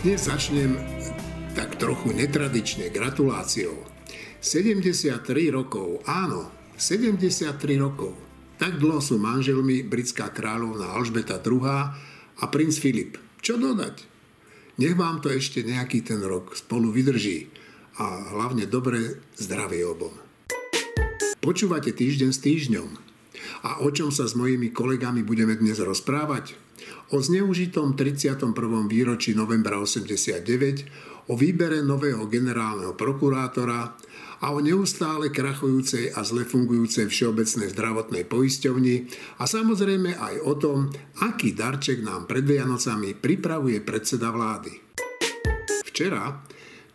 Dnes začnem tak trochu netradične gratuláciou. 73 rokov, áno, 73 rokov. Tak dlho sú manželmi britská kráľovna Alžbeta II a princ Filip. Čo dodať? Nech vám to ešte nejaký ten rok spolu vydrží a hlavne dobre zdravie obom. Počúvate týždeň s týždňom. A o čom sa s mojimi kolegami budeme dnes rozprávať? O zneužitom 31. výročí novembra 89, o výbere nového generálneho prokurátora a o neustále krachujúcej a zle fungujúcej všeobecnej zdravotnej poisťovni a samozrejme aj o tom, aký darček nám pred Vianocami pripravuje predseda vlády. Včera,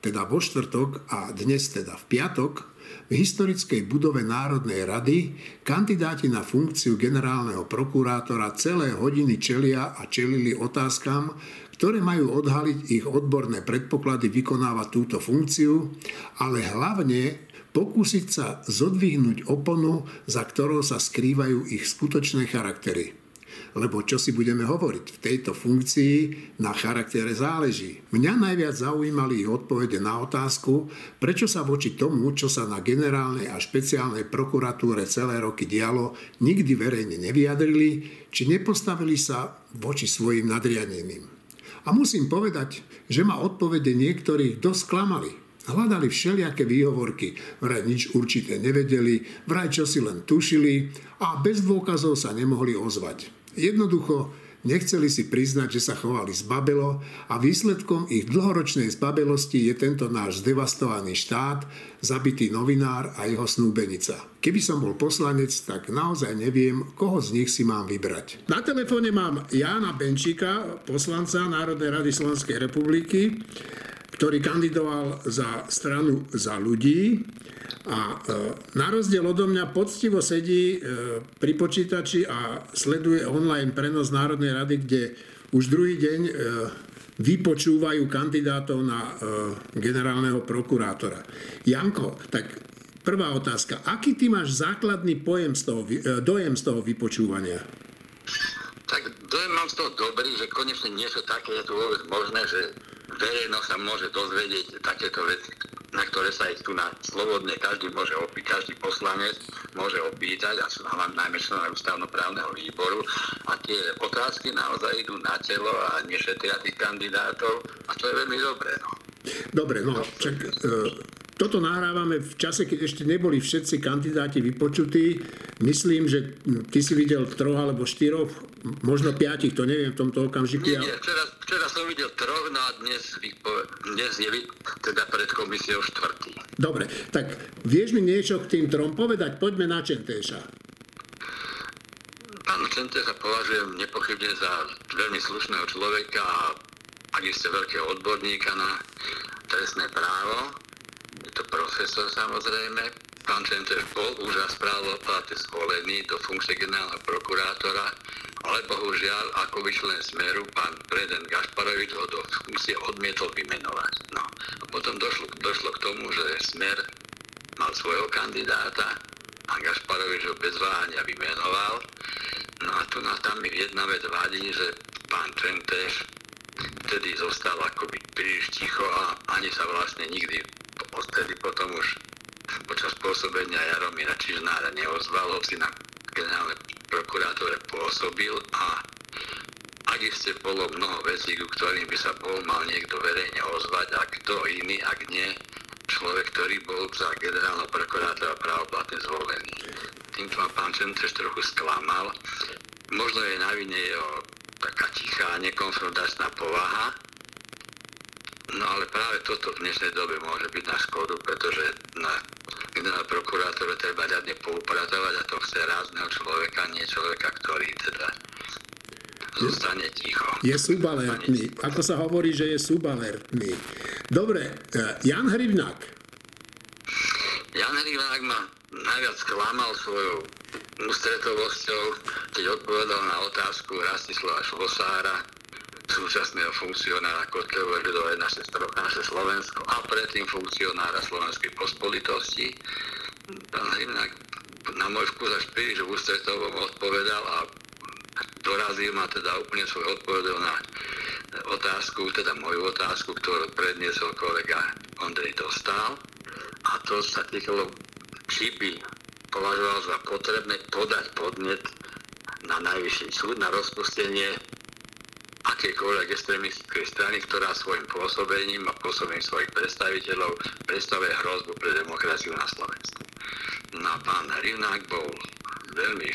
teda vo štvrtok a dnes teda v piatok, v historickej budove Národnej rady kandidáti na funkciu generálneho prokurátora celé hodiny čelia a čelili otázkam, ktoré majú odhaliť ich odborné predpoklady vykonávať túto funkciu, ale hlavne pokúsiť sa zodvihnúť oponu, za ktorou sa skrývajú ich skutočné charaktery. Lebo čo si budeme hovoriť, v tejto funkcii na charaktere záleží. Mňa najviac zaujímali ich odpovede na otázku, prečo sa voči tomu, čo sa na generálnej a špeciálnej prokuratúre celé roky dialo, nikdy verejne nevyjadrili, či nepostavili sa voči svojim nadriadeným. A musím povedať, že ma odpovede niektorých dosť klamali. Hľadali všelijaké výhovorky, vraj nič určite nevedeli, vraj čo si len tušili a bez dôkazov sa nemohli ozvať. Jednoducho nechceli si priznať, že sa chovali zbabelo a výsledkom ich dlhoročnej zbabelosti je tento náš zdevastovaný štát, zabitý novinár a jeho snúbenica. Keby som bol poslanec, tak naozaj neviem, koho z nich si mám vybrať. Na telefóne mám Jána Benčíka, poslanca Národnej rady Slovenskej republiky, ktorý kandidoval za stranu za ľudí a e, na rozdiel odo mňa poctivo sedí e, pri počítači a sleduje online prenos Národnej rady, kde už druhý deň e, vypočúvajú kandidátov na generálneho prokurátora. Janko, tak prvá otázka. Aký ty máš základný pojem z toho, dojem z toho vypočúvania? Tak dojem mám z toho dobrý, že konečne niečo také je tu vôbec možné, že verejnosť sa môže dozvedieť takéto veci na ktoré sa aj tu na slobodne každý môže opýtať, každý poslanec môže opýtať a sú najmä členové ústavnoprávneho výboru a tie otázky naozaj idú na telo a nešetria tých kandidátov a to je veľmi dobré. No. Dobre, no, čak, e, toto nahrávame v čase, keď ešte neboli všetci kandidáti vypočutí. Myslím, že ty si videl troch alebo štyroch, možno piatich, to neviem v tomto okamžiku. Nie, nie, včera, včera som videl troch, no a dnes, dnes je teda pred komisiou štvrtý. Dobre, tak vieš mi niečo k tým trom povedať? Poďme na Čentéša. Pán Čentéša považujem nepochybne za veľmi slušného človeka a takisto veľkého odborníka na trestné právo. Je to profesor samozrejme. Pán Čenter bol už raz právoplatne zvolený do funkcie generálneho prokurátora, ale bohužiaľ ako vyčlen Smeru pán prezident Gašparovič ho do funkcie odmietol vymenovať. No. A potom došlo, došlo k tomu, že Smer mal svojho kandidáta a Gašparovič ho bez váhania vymenoval. No a tu nás tam mi jedna vec vadí, že pán Čenteš vtedy zostal akoby príliš ticho a ani sa vlastne nikdy odtedy potom už počas pôsobenia Jaromíra Čižnára neozval, hoci na generálne prokurátore pôsobil a ak iste bolo mnoho vecí, ku ktorým by sa bol mal niekto verejne ozvať a kto iný, ak nie človek, ktorý bol za generálneho prokurátora právoplatne zvolený. Týmto ma pán Čentreš trochu sklamal. Možno je na vine jeho taká tichá, nekonfrontačná povaha. No ale práve toto v dnešnej dobe môže byť na škodu, pretože na generálnom prokurátore treba riadne poupratovať a to chce rázneho človeka, nie človeka, ktorý teda zostane ticho. Je subalertný. Ako sa hovorí, že je subalertný. Dobre, e, Jan Hrivnák. Jan Hrivnák ma najviac klamal svojou ústretovosťou, keď odpovedal na otázku Rastislava Šlosára, súčasného funkcionára Kotlevej ľudovej naše, naše Slovensko a predtým funkcionára Slovenskej pospolitosti. Pán Hrimnak na môj vkus až príliš ústretovom odpovedal a dorazil ma teda úplne svoj odpovedal na otázku, teda moju otázku, ktorú predniesol kolega Ondrej Dostal. A to sa týkalo, či by považoval za potrebné podať podnet na najvyšší súd na rozpustenie akékoľvek extrémistickej strany, ktorá svojim pôsobením a pôsobením svojich predstaviteľov predstavuje hrozbu pre demokraciu na Slovensku. No a pán Rivnák bol veľmi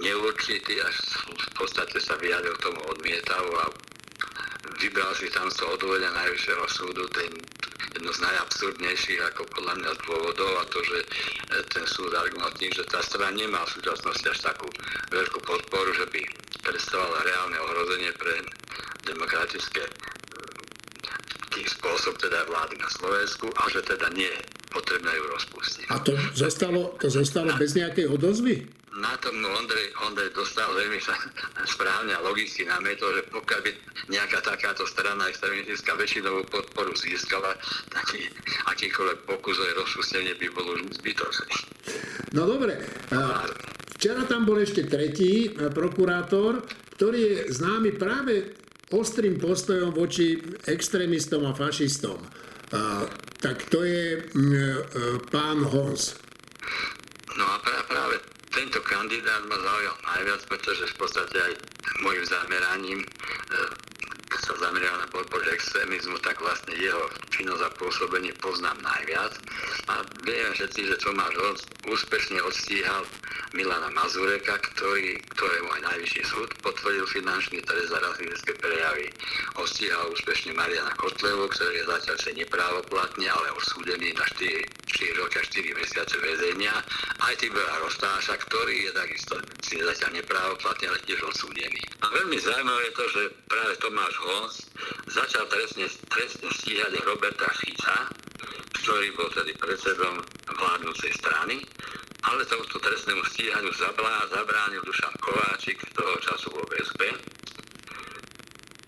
neurčitý, až v podstate sa vyjadril tomu odmietavo a vybral si tam toho odvodia Najvyššieho súdu ten, jedno z najabsurdnejších ako podľa mňa dôvodov a to, že e, ten súd argumentí, že tá strana nemá v súčasnosti až takú veľkú podporu, že by predstavovala reálne ohrozenie pre demokratické tých spôsob teda vlády na Slovensku a že teda nie je potrebné ju rozpustiť. A to zostalo, to zostalo bez nejakej odozvy? na tom Ondrej, Ondrej dostal veľmi sa správne a logicky námetol, že pokiaľ by nejaká takáto strana extremistická väčšinovú podporu získala, taký akýkoľvek pokus o rozpustenie by bol už zbytočný. No dobre. Včera tam bol ešte tretí prokurátor, ktorý je známy práve ostrým postojom voči extrémistom a fašistom. Tak to je pán Hons. No a práve tento kandidát ma zaujal najviac, pretože v podstate aj môjim zameraním keď sa zameral na podporu extrémizmu, tak vlastne jeho činnosť a pôsobenie poznám najviac. A vieme všetci, že Tomáš Hoc úspešne odstíhal Milana Mazureka, ktorý, ktorému aj najvyšší súd potvrdil finančný trest za rasistické prejavy. Odstíhal úspešne Mariana Kotlevu, ktorý je zatiaľ sa neprávoplatne, ale odsúdený na 4, 4 roky a 4 mesiace väzenia. Aj Tibera Rostáša, ktorý je takisto si zatiaľ neprávoplatne, ale tiež odsúdený. A veľmi zaujímavé je to, že práve Tomáš Hons začal trestne, trestne stíhať Roberta Fica, ktorý bol tedy predsedom vládnúcej strany ale tomuto trestnému stíhaniu zabránil Dušan Kováčik toho času vo VSB.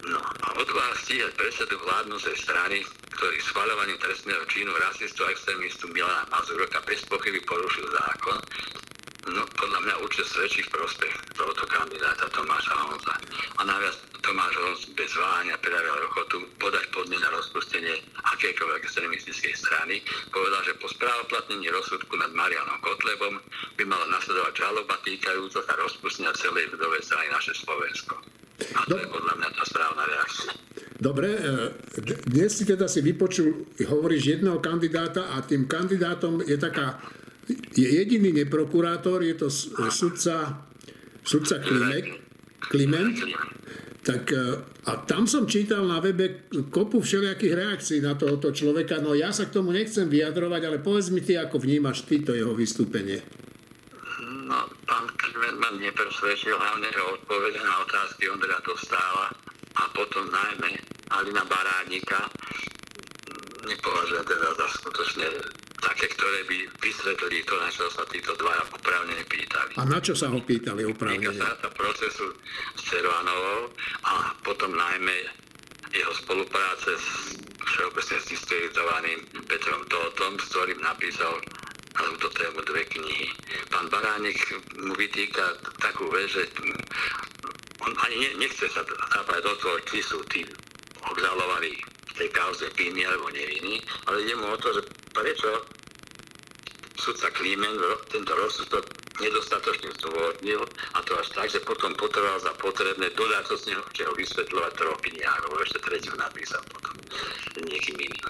No a odváha stíhať predsedu vládnúcej strany, ktorý schváľovaním trestného činu rasistu a extrémistu Milana Mazuroka bez pochyby porušil zákon, no podľa mňa určite svedčí v prospech tohoto kandidáta Tomáša Honza. A naviac Tomáš Honz bez váhania prejavil ochotu podať podne na rozpustenie akékoľvek extremistickej strany. Povedal, že po správoplatnení rozsudku nad Marianom Kotlebom by mala nasledovať žaloba týkajúca sa rozpustenia celej budovej strany naše Slovensko. A to je podľa mňa tá správna reakcia. Dobre, e, dnes si teda si vypočul, hovoríš jedného kandidáta a tým kandidátom je taká je jediný neprokurátor, je to sudca, sudca Klimek, Kliment. Tak, e, a tam som čítal na webe kopu všelijakých reakcií na tohoto človeka. No ja sa k tomu nechcem vyjadrovať, ale povedz mi ty, ako vnímaš ty to jeho vystúpenie. No, pán Kliment ma nepresvedčil hlavne jeho odpovede na otázky Ondra Dostáva a potom najmä Alina Baránika nepovažujem teda za skutočne také, ktoré by vysvetlili to, na čo sa títo dva oprávnene pýtali. A na čo sa ho pýtali oprávnene? Týka sa procesu s Cervanovou a potom najmä jeho spolupráce s všeobecne stilizovaným Petrom Totom, s ktorým napísal na túto tému dve knihy. Pán Baránik mu vytýka takú vec, že on ani nechce sa zapájať do toho, či sú tí obžalovaní tej kauze vinní alebo nevinní, ale ide mu o to, že prečo sudca Klímen tento rozsudok nedostatočne zdôvodnil a to až tak, že potom potreboval za potrebné dodatočne ho vysvetľovať troch knihách, alebo ešte tretiu napísal potom niekým iným.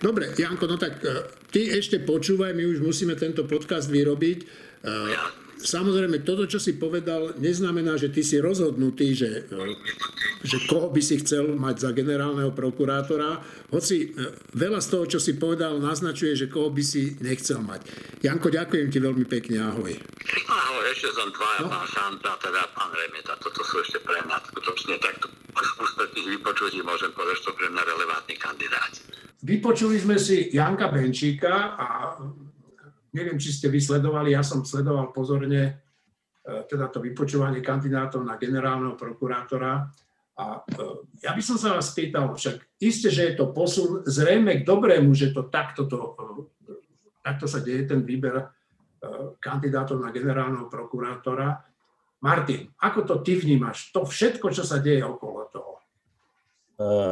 Dobre, Janko, no tak e, ty ešte počúvaj, my už musíme tento podcast vyrobiť. E, ja. Samozrejme, toto, čo si povedal, neznamená, že ty si rozhodnutý, že že koho by si chcel mať za generálneho prokurátora. Hoci e, veľa z toho, čo si povedal, naznačuje, že koho by si nechcel mať. Janko, ďakujem ti veľmi pekne, ahoj. Ahoj, ešte som tvoja, no. pán Šanta, teda pán Remeta, toto sú ešte pre mňa skutočne takto z ústretných vypočutí môžem povedať, že to pre mňa relevantný kandidát. Vypočuli sme si Janka Benčíka a neviem, či ste vysledovali, ja som sledoval pozorne e, teda to vypočúvanie kandidátov na generálneho prokurátora a e, ja by som sa vás pýtal, však isté, že je to posun zrejme k dobrému, že to takto, to, e, takto sa deje ten výber kandidátov na generálneho prokurátora. Martin, ako to ty vnímaš? To všetko, čo sa deje okolo toho?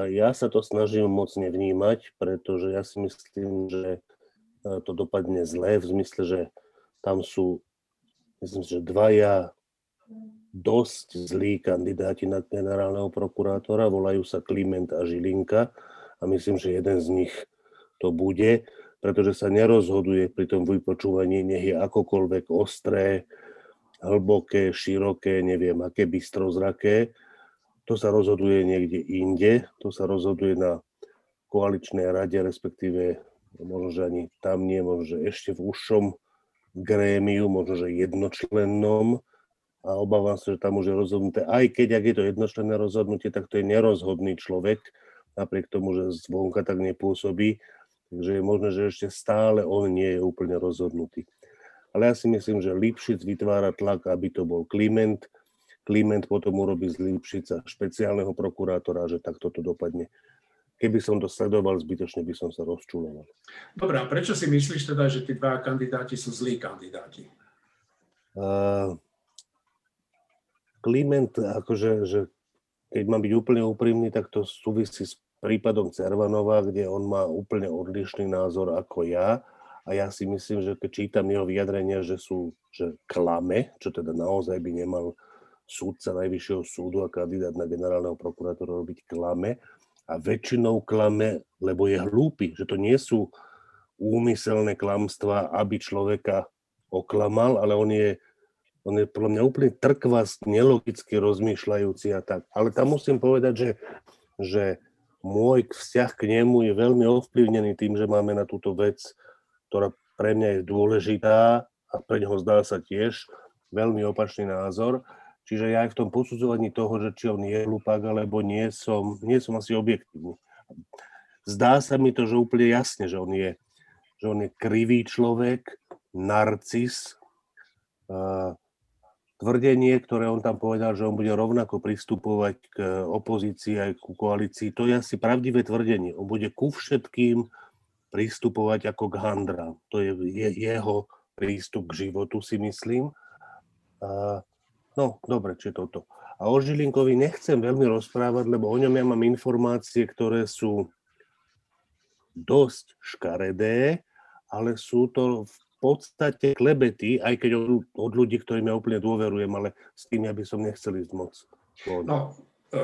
Ja sa to snažím moc nevnímať, pretože ja si myslím, že to dopadne zle v zmysle, že tam sú, myslím, že dvaja dosť zlí kandidáti na generálneho prokurátora, volajú sa Kliment a Žilinka a myslím, že jeden z nich to bude, pretože sa nerozhoduje pri tom vypočúvaní, nech je akokoľvek ostré, hlboké, široké, neviem aké bystrozraké, to sa rozhoduje niekde inde, to sa rozhoduje na koaličnej rade, respektíve možno, že ani tam nie, možno, že ešte v užšom grémiu, možno, že jednočlennom a obávam sa, že tam už je rozhodnuté, aj keď, ak je to jednočlenné rozhodnutie, tak to je nerozhodný človek, napriek tomu, že zvonka tak nepôsobí, takže je možné, že ešte stále on nie je úplne rozhodnutý. Ale ja si myslím, že Lipšic vytvára tlak, aby to bol Kliment, Kliment potom urobí z Lipšica špeciálneho prokurátora, že takto to dopadne. Keby som to sledoval, zbytočne by som sa rozčuloval. Dobre, a prečo si myslíš teda, že tí dva kandidáti sú zlí kandidáti? Uh, Kliment, akože, že keď mám byť úplne úprimný, tak to súvisí s prípadom Cervanova, kde on má úplne odlišný názor ako ja. A ja si myslím, že keď čítam jeho vyjadrenia, že sú že klame, čo teda naozaj by nemal súdca Najvyššieho súdu a kandidát na generálneho prokurátora robiť klame a väčšinou klame, lebo je hlúpy, že to nie sú úmyselné klamstvá, aby človeka oklamal, ale on je, on je podľa mňa úplne trkvast, nelogicky rozmýšľajúci a tak. Ale tam musím povedať, že, že môj vzťah k nemu je veľmi ovplyvnený tým, že máme na túto vec, ktorá pre mňa je dôležitá a pre neho zdá sa tiež veľmi opačný názor. Čiže ja aj v tom posudzovaní toho, že či on je hlupák alebo nie som, nie som asi objektívny. Zdá sa mi to, že úplne jasne, že on je, že on je krivý človek, narcis, tvrdenie, ktoré on tam povedal, že on bude rovnako pristupovať k opozícii aj ku koalícii, to je asi pravdivé tvrdenie. On bude ku všetkým pristupovať ako k handrám. To je jeho prístup k životu, si myslím. No, dobre, či toto. A o Žilinkovi nechcem veľmi rozprávať, lebo o ňom ja mám informácie, ktoré sú dosť škaredé, ale sú to v podstate klebety, aj keď od, ľudí, ktorým ja úplne dôverujem, ale s tým ja by som nechcel ísť moc. No, e,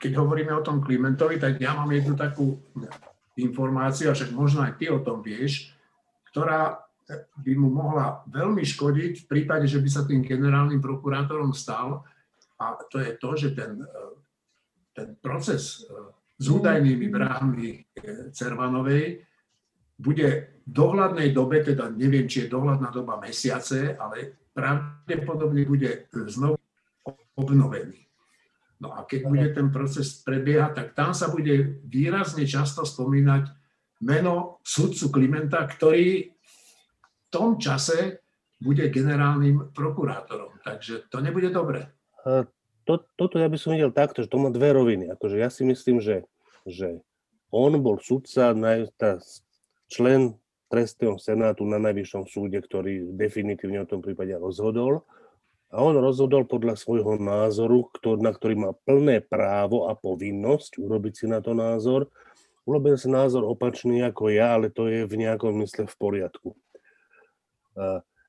keď hovoríme o tom Klimentovi, tak ja mám jednu takú informáciu, a však možno aj ty o tom vieš, ktorá by mu mohla veľmi škodiť v prípade, že by sa tým generálnym prokurátorom stal. A to je to, že ten, e, ten proces e, s údajnými vrahmi e, Cervanovej bude v dohľadnej dobe, teda neviem, či je dohľadná doba mesiace, ale pravdepodobne bude znovu obnovený. No a keď bude ten proces prebiehať, tak tam sa bude výrazne často spomínať meno sudcu Klimenta, ktorý tom čase bude generálnym prokurátorom. Takže to nebude dobre. To, toto ja by som videl takto, že to má dve roviny. Akože ja si myslím, že, že on bol sudca, člen trestného senátu na najvyššom súde, ktorý definitívne o tom prípade rozhodol. A on rozhodol podľa svojho názoru, na ktorý má plné právo a povinnosť urobiť si na to názor. Urobil si názor opačný ako ja, ale to je v nejakom mysle v poriadku.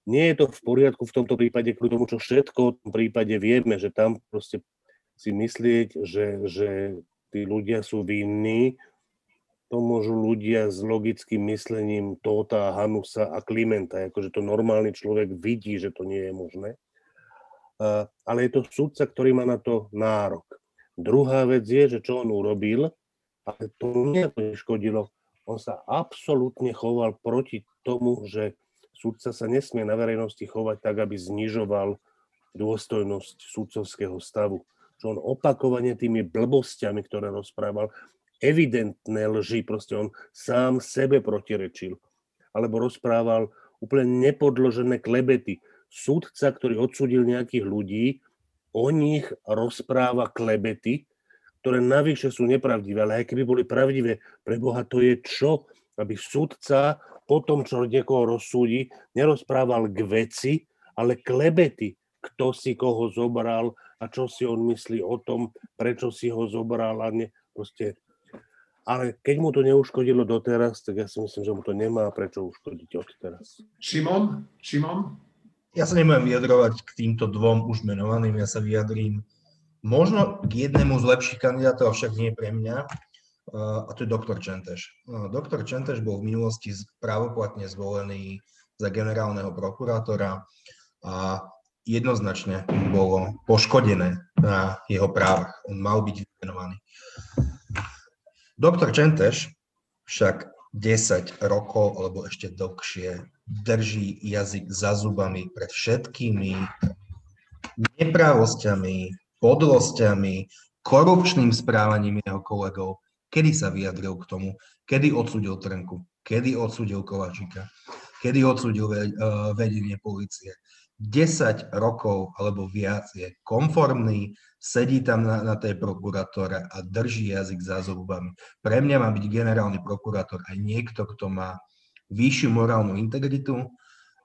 Nie je to v poriadku v tomto prípade kvôli tomu, čo všetko v tom prípade vieme, že tam proste si myslieť, že, že tí ľudia sú vinní, to môžu ľudia s logickým myslením Tóta, Hanusa a Klimenta, akože to normálny človek vidí, že to nie je možné. Ale je to sudca, ktorý má na to nárok. Druhá vec je, že čo on urobil, ale to neškodilo. On sa absolútne choval proti tomu, že Súdca sa nesmie na verejnosti chovať tak, aby znižoval dôstojnosť súdcovského stavu. Čo on opakovane tými blbostiami, ktoré rozprával, evidentné lži, proste on sám sebe protirečil. Alebo rozprával úplne nepodložené klebety. Súdca, ktorý odsudil nejakých ľudí, o nich rozpráva klebety, ktoré navyše sú nepravdivé, ale aj keby boli pravdivé, pre Boha to je čo? Aby súdca po tom, čo niekoho rozsúdi, nerozprával k veci, ale klebety, kto si koho zobral a čo si on myslí o tom, prečo si ho zobral a ne, proste ale keď mu to neuškodilo doteraz, tak ja si myslím, že mu to nemá prečo uškodiť od teraz. Šimon? Šimon? Ja sa nebudem vyjadrovať k týmto dvom už menovaným, ja sa vyjadrím možno k jednému z lepších kandidátov, avšak nie pre mňa, a to je doktor Čenteš. Doktor Čenteš bol v minulosti právoplatne zvolený za generálneho prokurátora a jednoznačne bolo poškodené na jeho právach. On mal byť vymenovaný. Doktor Čenteš však 10 rokov alebo ešte dlhšie drží jazyk za zubami pred všetkými neprávosťami, podlosťami, korupčným správaním jeho kolegov, kedy sa vyjadril k tomu, kedy odsudil Trnku, kedy odsudil Kovačika, kedy odsudil eh, vedenie policie. 10 rokov alebo viac je konformný, sedí tam na, na tej prokuratore a drží jazyk za zubami. Pre mňa má byť generálny prokurátor aj niekto, kto má vyššiu morálnu integritu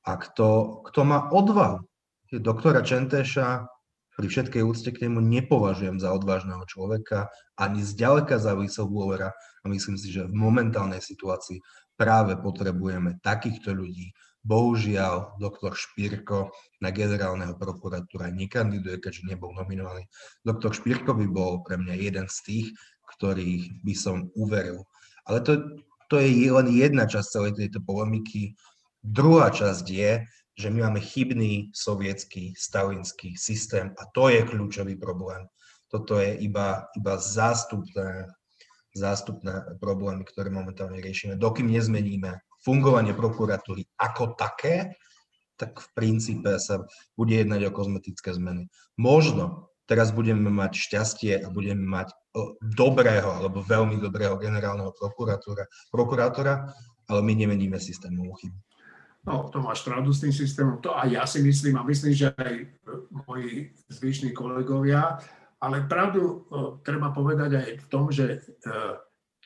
a kto, kto má odvahu. Doktora Čentéša pri všetkej úcte k nemu nepovažujem za odvážneho človeka, ani zďaleka za whistleblowera a myslím si, že v momentálnej situácii práve potrebujeme takýchto ľudí, Bohužiaľ, doktor Špírko na generálneho prokuratúra nekandiduje, keďže nebol nominovaný. Doktor Špírko by bol pre mňa jeden z tých, ktorých by som uveril. Ale to, to je len jedna časť celej tejto polemiky. Druhá časť je, že my máme chybný sovietský stalinský systém a to je kľúčový problém. Toto je iba, iba zástupné, zástupné problémy, ktoré momentálne riešime. Dokým nezmeníme fungovanie prokuratúry ako také, tak v princípe sa bude jednať o kozmetické zmeny. Možno teraz budeme mať šťastie a budeme mať dobrého alebo veľmi dobrého generálneho prokurátora, prokurátora ale my nemeníme systémovú chybu. No, to máš pravdu s tým systémom, to aj ja si myslím a myslím, že aj moji zvyšní kolegovia, ale pravdu o, treba povedať aj v tom, že, e,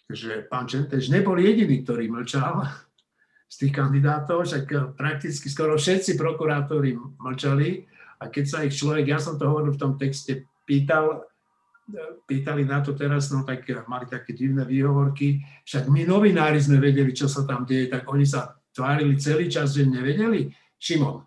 že pán Čentež nebol jediný, ktorý mlčal, z tých kandidátov, však eh, prakticky skoro všetci prokurátori mlčali. A keď sa ich človek, ja som to hovoril v tom texte, pýtal, pýtali na to teraz, no tak mali také divné výhovorky, však my novinári sme vedeli, čo sa tam deje, tak oni sa tvárili celý čas, že nevedeli. Šimon.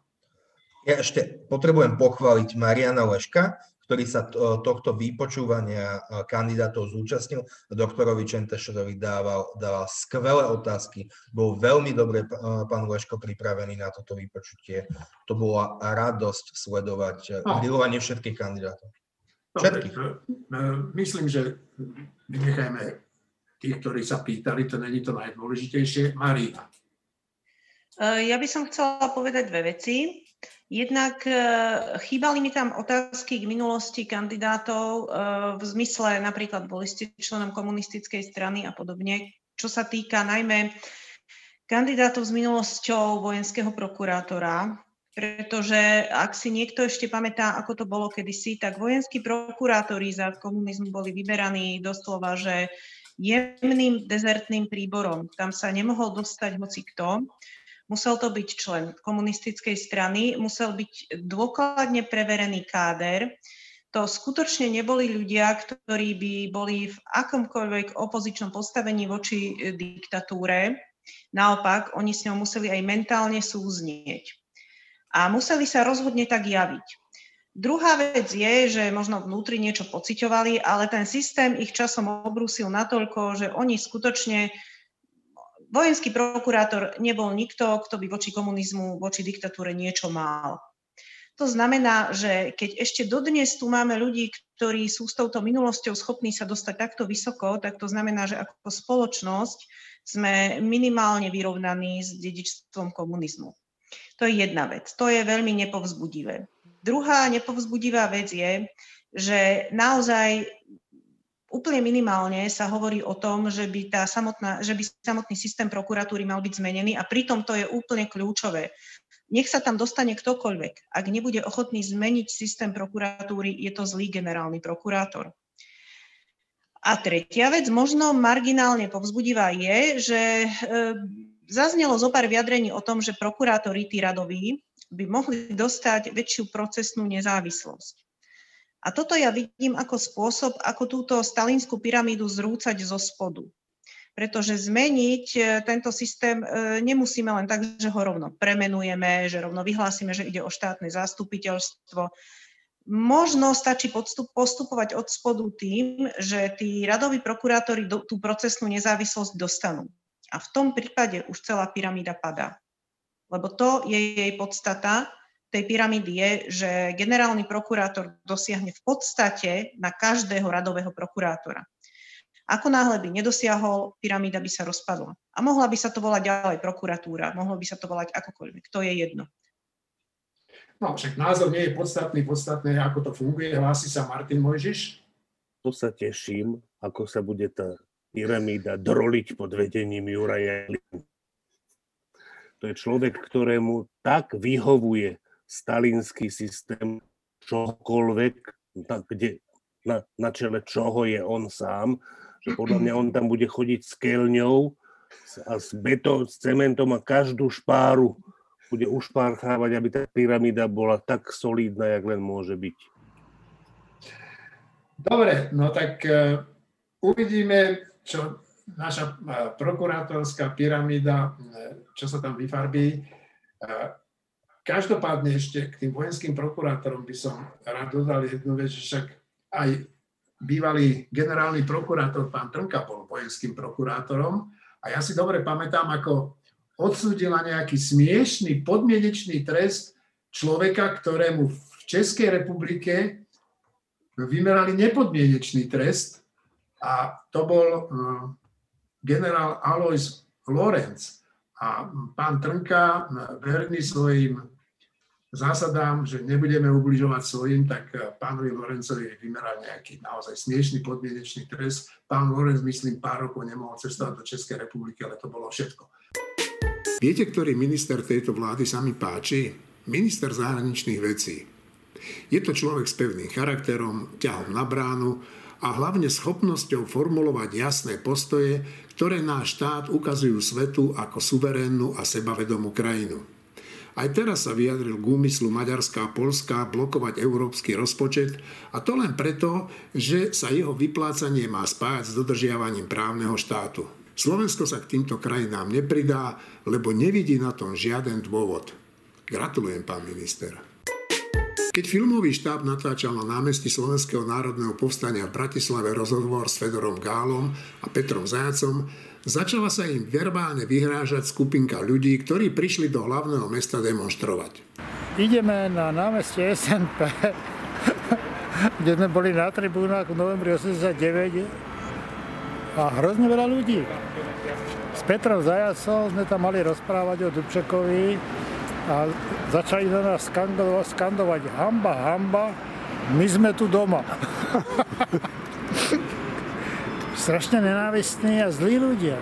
Ja ešte potrebujem pochváliť Mariana Leška, ktorý sa tohto vypočúvania kandidátov zúčastnil. Doktorovi Čentešovi dával, dával skvelé otázky. Bol veľmi dobre pán Leško pripravený na toto vypočutie. To bola radosť sledovať no. grilovanie všetkých kandidátov. Všetkých. Myslím, že vynechajme tých, ktorí sa pýtali, to není to najdôležitejšie. Marína. Ja by som chcela povedať dve veci. Jednak e, chýbali mi tam otázky k minulosti kandidátov e, v zmysle napríklad boli ste členom komunistickej strany a podobne, čo sa týka najmä kandidátov s minulosťou vojenského prokurátora, pretože ak si niekto ešte pamätá, ako to bolo kedysi, tak vojenskí prokurátori za komunizmu boli vyberaní doslova, že jemným dezertným príborom. Tam sa nemohol dostať hoci kto musel to byť člen komunistickej strany, musel byť dôkladne preverený káder. To skutočne neboli ľudia, ktorí by boli v akomkoľvek opozičnom postavení voči e, diktatúre. Naopak, oni s ňou museli aj mentálne súznieť. A museli sa rozhodne tak javiť. Druhá vec je, že možno vnútri niečo pociťovali, ale ten systém ich časom obrúsil natoľko, že oni skutočne vojenský prokurátor nebol nikto, kto by voči komunizmu, voči diktatúre niečo mal. To znamená, že keď ešte dodnes tu máme ľudí, ktorí sú s touto minulosťou schopní sa dostať takto vysoko, tak to znamená, že ako spoločnosť sme minimálne vyrovnaní s dedičstvom komunizmu. To je jedna vec. To je veľmi nepovzbudivé. Druhá nepovzbudivá vec je, že naozaj úplne minimálne sa hovorí o tom, že by, tá samotná, že by samotný systém prokuratúry mal byť zmenený a pritom to je úplne kľúčové. Nech sa tam dostane ktokoľvek. Ak nebude ochotný zmeniť systém prokuratúry, je to zlý generálny prokurátor. A tretia vec, možno marginálne povzbudivá je, že e, zaznelo zo pár vyjadrení o tom, že prokurátori, tí radoví, by mohli dostať väčšiu procesnú nezávislosť. A toto ja vidím ako spôsob, ako túto stalinskú pyramídu zrúcať zo spodu. Pretože zmeniť e, tento systém e, nemusíme len tak, že ho rovno premenujeme, že rovno vyhlásime, že ide o štátne zastupiteľstvo. Možno stačí postupovať od spodu tým, že tí radoví prokurátori tú procesnú nezávislosť dostanú. A v tom prípade už celá pyramída padá. Lebo to je jej podstata, tej pyramídy je, že generálny prokurátor dosiahne v podstate na každého radového prokurátora. Ako náhle by nedosiahol, pyramída by sa rozpadla. A mohla by sa to volať ďalej prokuratúra, mohlo by sa to volať akokoľvek, to je jedno. No však názor nie je podstatný, podstatné ako to funguje, hlási sa Martin Mojžiš. To sa teším, ako sa bude tá pyramída droliť pod vedením Juraja To je človek, ktorému tak vyhovuje stalinský systém čohokoľvek, na, kde, na, na čele čoho je on sám, že podľa mňa on tam bude chodiť s keľňou a s beto, s cementom a každú špáru bude ušpárchávať, aby tá pyramída bola tak solidná, jak len môže byť. Dobre, no tak uh, uvidíme, čo naša uh, prokurátorská pyramída, uh, čo sa tam vyfarbí. Uh, Každopádne ešte k tým vojenským prokurátorom by som rád dodal jednu vec, že však aj bývalý generálny prokurátor pán Trnka bol vojenským prokurátorom a ja si dobre pamätám, ako odsúdila nejaký smiešný podmienečný trest človeka, ktorému v Českej republike vymerali nepodmienečný trest a to bol hm, generál Alois Lorenz. A pán Trnka, hm, verný svojim zásadám, že nebudeme ubližovať svojim, tak eh, pánovi Lorencovi vymeral nejaký naozaj smiešný podmienečný trest. Pán Lorenc, myslím, pár rokov nemohol cestovať do Českej republiky, ale to bolo všetko. Viete, ktorý minister tejto vlády sa mi páči? Minister zahraničných vecí. Je to človek s pevným charakterom, ťahom na bránu a hlavne schopnosťou formulovať jasné postoje, ktoré náš štát ukazujú svetu ako suverénnu a sebavedomú krajinu. Aj teraz sa vyjadril k úmyslu Maďarská a Polska blokovať európsky rozpočet a to len preto, že sa jeho vyplácanie má spájať s dodržiavaním právneho štátu. Slovensko sa k týmto krajinám nepridá, lebo nevidí na tom žiaden dôvod. Gratulujem, pán minister. Keď filmový štáb natáčal na námestí Slovenského národného povstania v Bratislave rozhovor s Fedorom Gálom a Petrom Zajacom, Začala sa im verbálne vyhrážať skupinka ľudí, ktorí prišli do hlavného mesta demonstrovať. Ideme na námestie SNP, kde sme boli na tribúnach v novembri 89 a hrozne veľa ľudí. S Petrom Zajacom sme tam mali rozprávať o Dubčekovi a začali na nás skandovať, skandovať hamba, hamba, my sme tu doma. strašne nenávistní a zlí ľudia.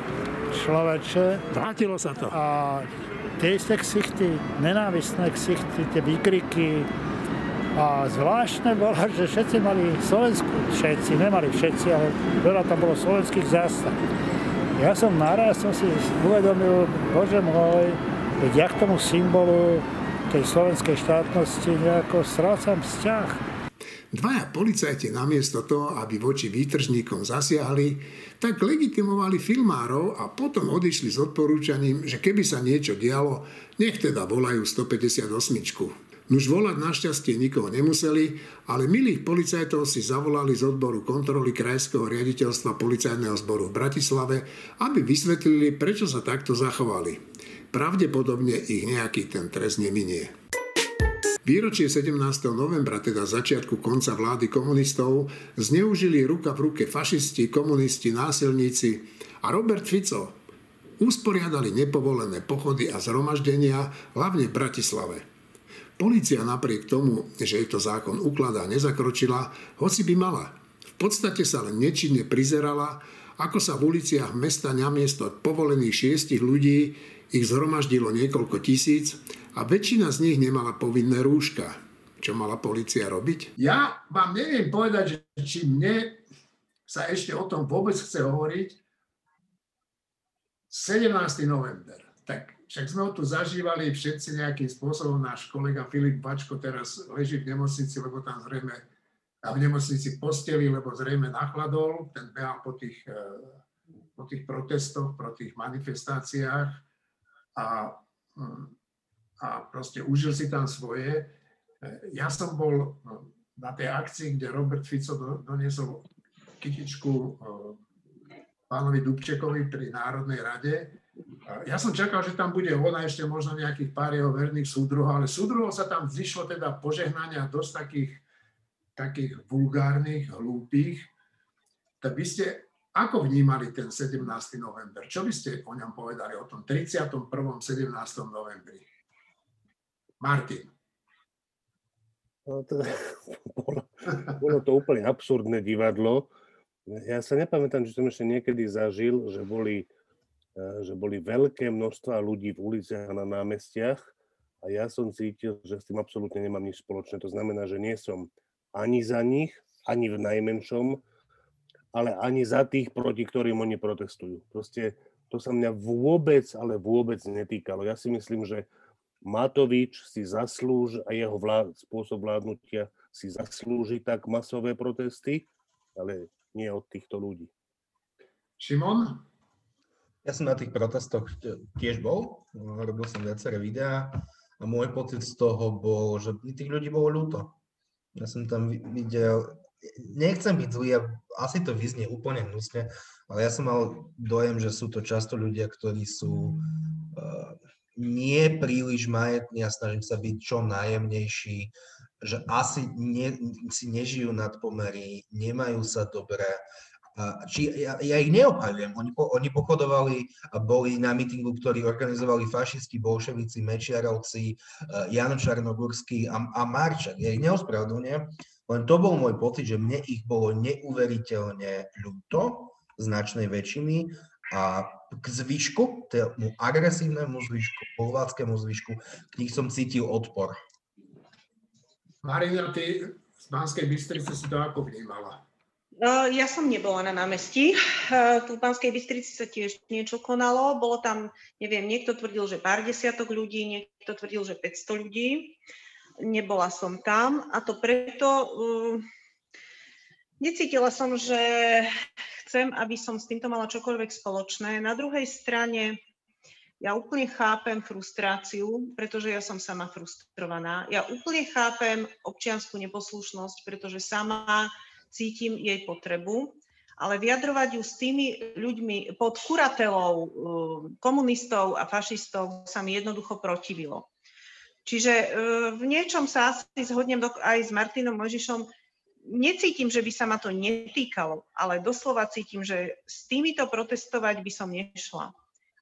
Človeče. Vrátilo sa to. A tie isté ksichty, nenávistné ksichty, tie výkriky. A zvláštne bolo, že všetci mali Slovensku, všetci, nemali všetci, ale veľa tam bolo slovenských zástav. Ja som naraz som si uvedomil, bože môj, veď ja k tomu symbolu tej slovenskej štátnosti nejako strácam vzťah. Dvaja policajti namiesto toho, aby voči výtržníkom zasiahli, tak legitimovali filmárov a potom odišli s odporúčaním, že keby sa niečo dialo, nech teda volajú 158. Nuž volať našťastie nikoho nemuseli, ale milých policajtov si zavolali z odboru kontroly Krajského riaditeľstva policajného zboru v Bratislave, aby vysvetlili, prečo sa takto zachovali. Pravdepodobne ich nejaký ten trest neminie. Výročie 17. novembra, teda začiatku konca vlády komunistov, zneužili ruka v ruke fašisti, komunisti, násilníci a Robert Fico usporiadali nepovolené pochody a zhromaždenia, hlavne v Bratislave. Polícia napriek tomu, že jej to zákon ukladá, nezakročila, hoci by mala. V podstate sa len nečinne prizerala, ako sa v uliciach mesta namiesto povolených šiestich ľudí ich zhromaždilo niekoľko tisíc a väčšina z nich nemala povinné rúška. Čo mala policia robiť? Ja vám neviem povedať, že či mne sa ešte o tom vôbec chce hovoriť. 17. november. Tak však sme ho tu zažívali všetci nejakým spôsobom. Náš kolega Filip Bačko teraz leží v nemocnici, lebo tam zrejme a v nemocnici posteli, lebo zrejme nachladol, ten behal po tých, e, po tých protestoch, po tých manifestáciách a, mm, a proste užil si tam svoje. E, ja som bol na tej akcii, kde Robert Fico doniesol kytičku e, pánovi Dubčekovi pri Národnej rade. Ja som čakal, že tam bude ona ešte možno nejakých pár jeho verných súdruhov, ale súdruhov sa tam zišlo teda požehnania dosť takých takých vulgárnych, hlúpých, tak by ste ako vnímali ten 17. november? Čo by ste o ňom povedali, o tom 31. 17. novembri? Martin. No to, bolo, bolo to úplne absurdné divadlo. Ja sa nepamätám, či som ešte niekedy zažil, že boli, eh, že boli veľké množstva ľudí v uliciach a na námestiach a ja som cítil, že s tým absolútne nemám nič spoločné. To znamená, že nie som ani za nich, ani v najmenšom, ale ani za tých, proti ktorým oni protestujú. Proste to sa mňa vôbec, ale vôbec netýkalo. Ja si myslím, že Matovič si zaslúži a jeho vlád, spôsob vládnutia si zaslúži tak masové protesty, ale nie od týchto ľudí. Šimon? Ja som na tých protestoch tiež bol, robil som viaceré videá a môj pocit z toho bol, že tých ľudí bolo ľúto. Ja som tam videl, nechcem byť zlý, asi to vyznie úplne hnusne, ale ja som mal dojem, že sú to často ľudia, ktorí sú nie príliš majetní a snažím sa byť čo najjemnejší, že asi ne, si nežijú nad pomery, nemajú sa dobre či ja, ja ich neobhajujem. Oni, po, oni pochodovali a boli na mítingu, ktorý organizovali fašisti, bolševici, Mečiarovci, eh, Jan Čarnogurský a, a Marčak. Ja ich neospravedlňujem, len to bol môj pocit, že mne ich bolo neuveriteľne ľúto, značnej väčšiny a k zvyšku, tomu agresívnemu zvyšku, pohľadskému zvyšku, k nich som cítil odpor. Marina, ty z Banskej Bystrice si to ako vnímala? No, ja som nebola na námestí. Tu v Banskej Bystrici sa tiež niečo konalo. Bolo tam, neviem, niekto tvrdil, že pár desiatok ľudí, niekto tvrdil, že 500 ľudí. Nebola som tam a to preto uh, necítila som, že chcem, aby som s týmto mala čokoľvek spoločné. Na druhej strane ja úplne chápem frustráciu, pretože ja som sama frustrovaná. Ja úplne chápem občianskú neposlušnosť, pretože sama cítim jej potrebu, ale vyjadrovať ju s tými ľuďmi pod kuratelou uh, komunistov a fašistov sa mi jednoducho protivilo. Čiže uh, v niečom sa asi zhodnem aj s Martinom Možišom. Necítim, že by sa ma to netýkalo, ale doslova cítim, že s týmito protestovať by som nešla.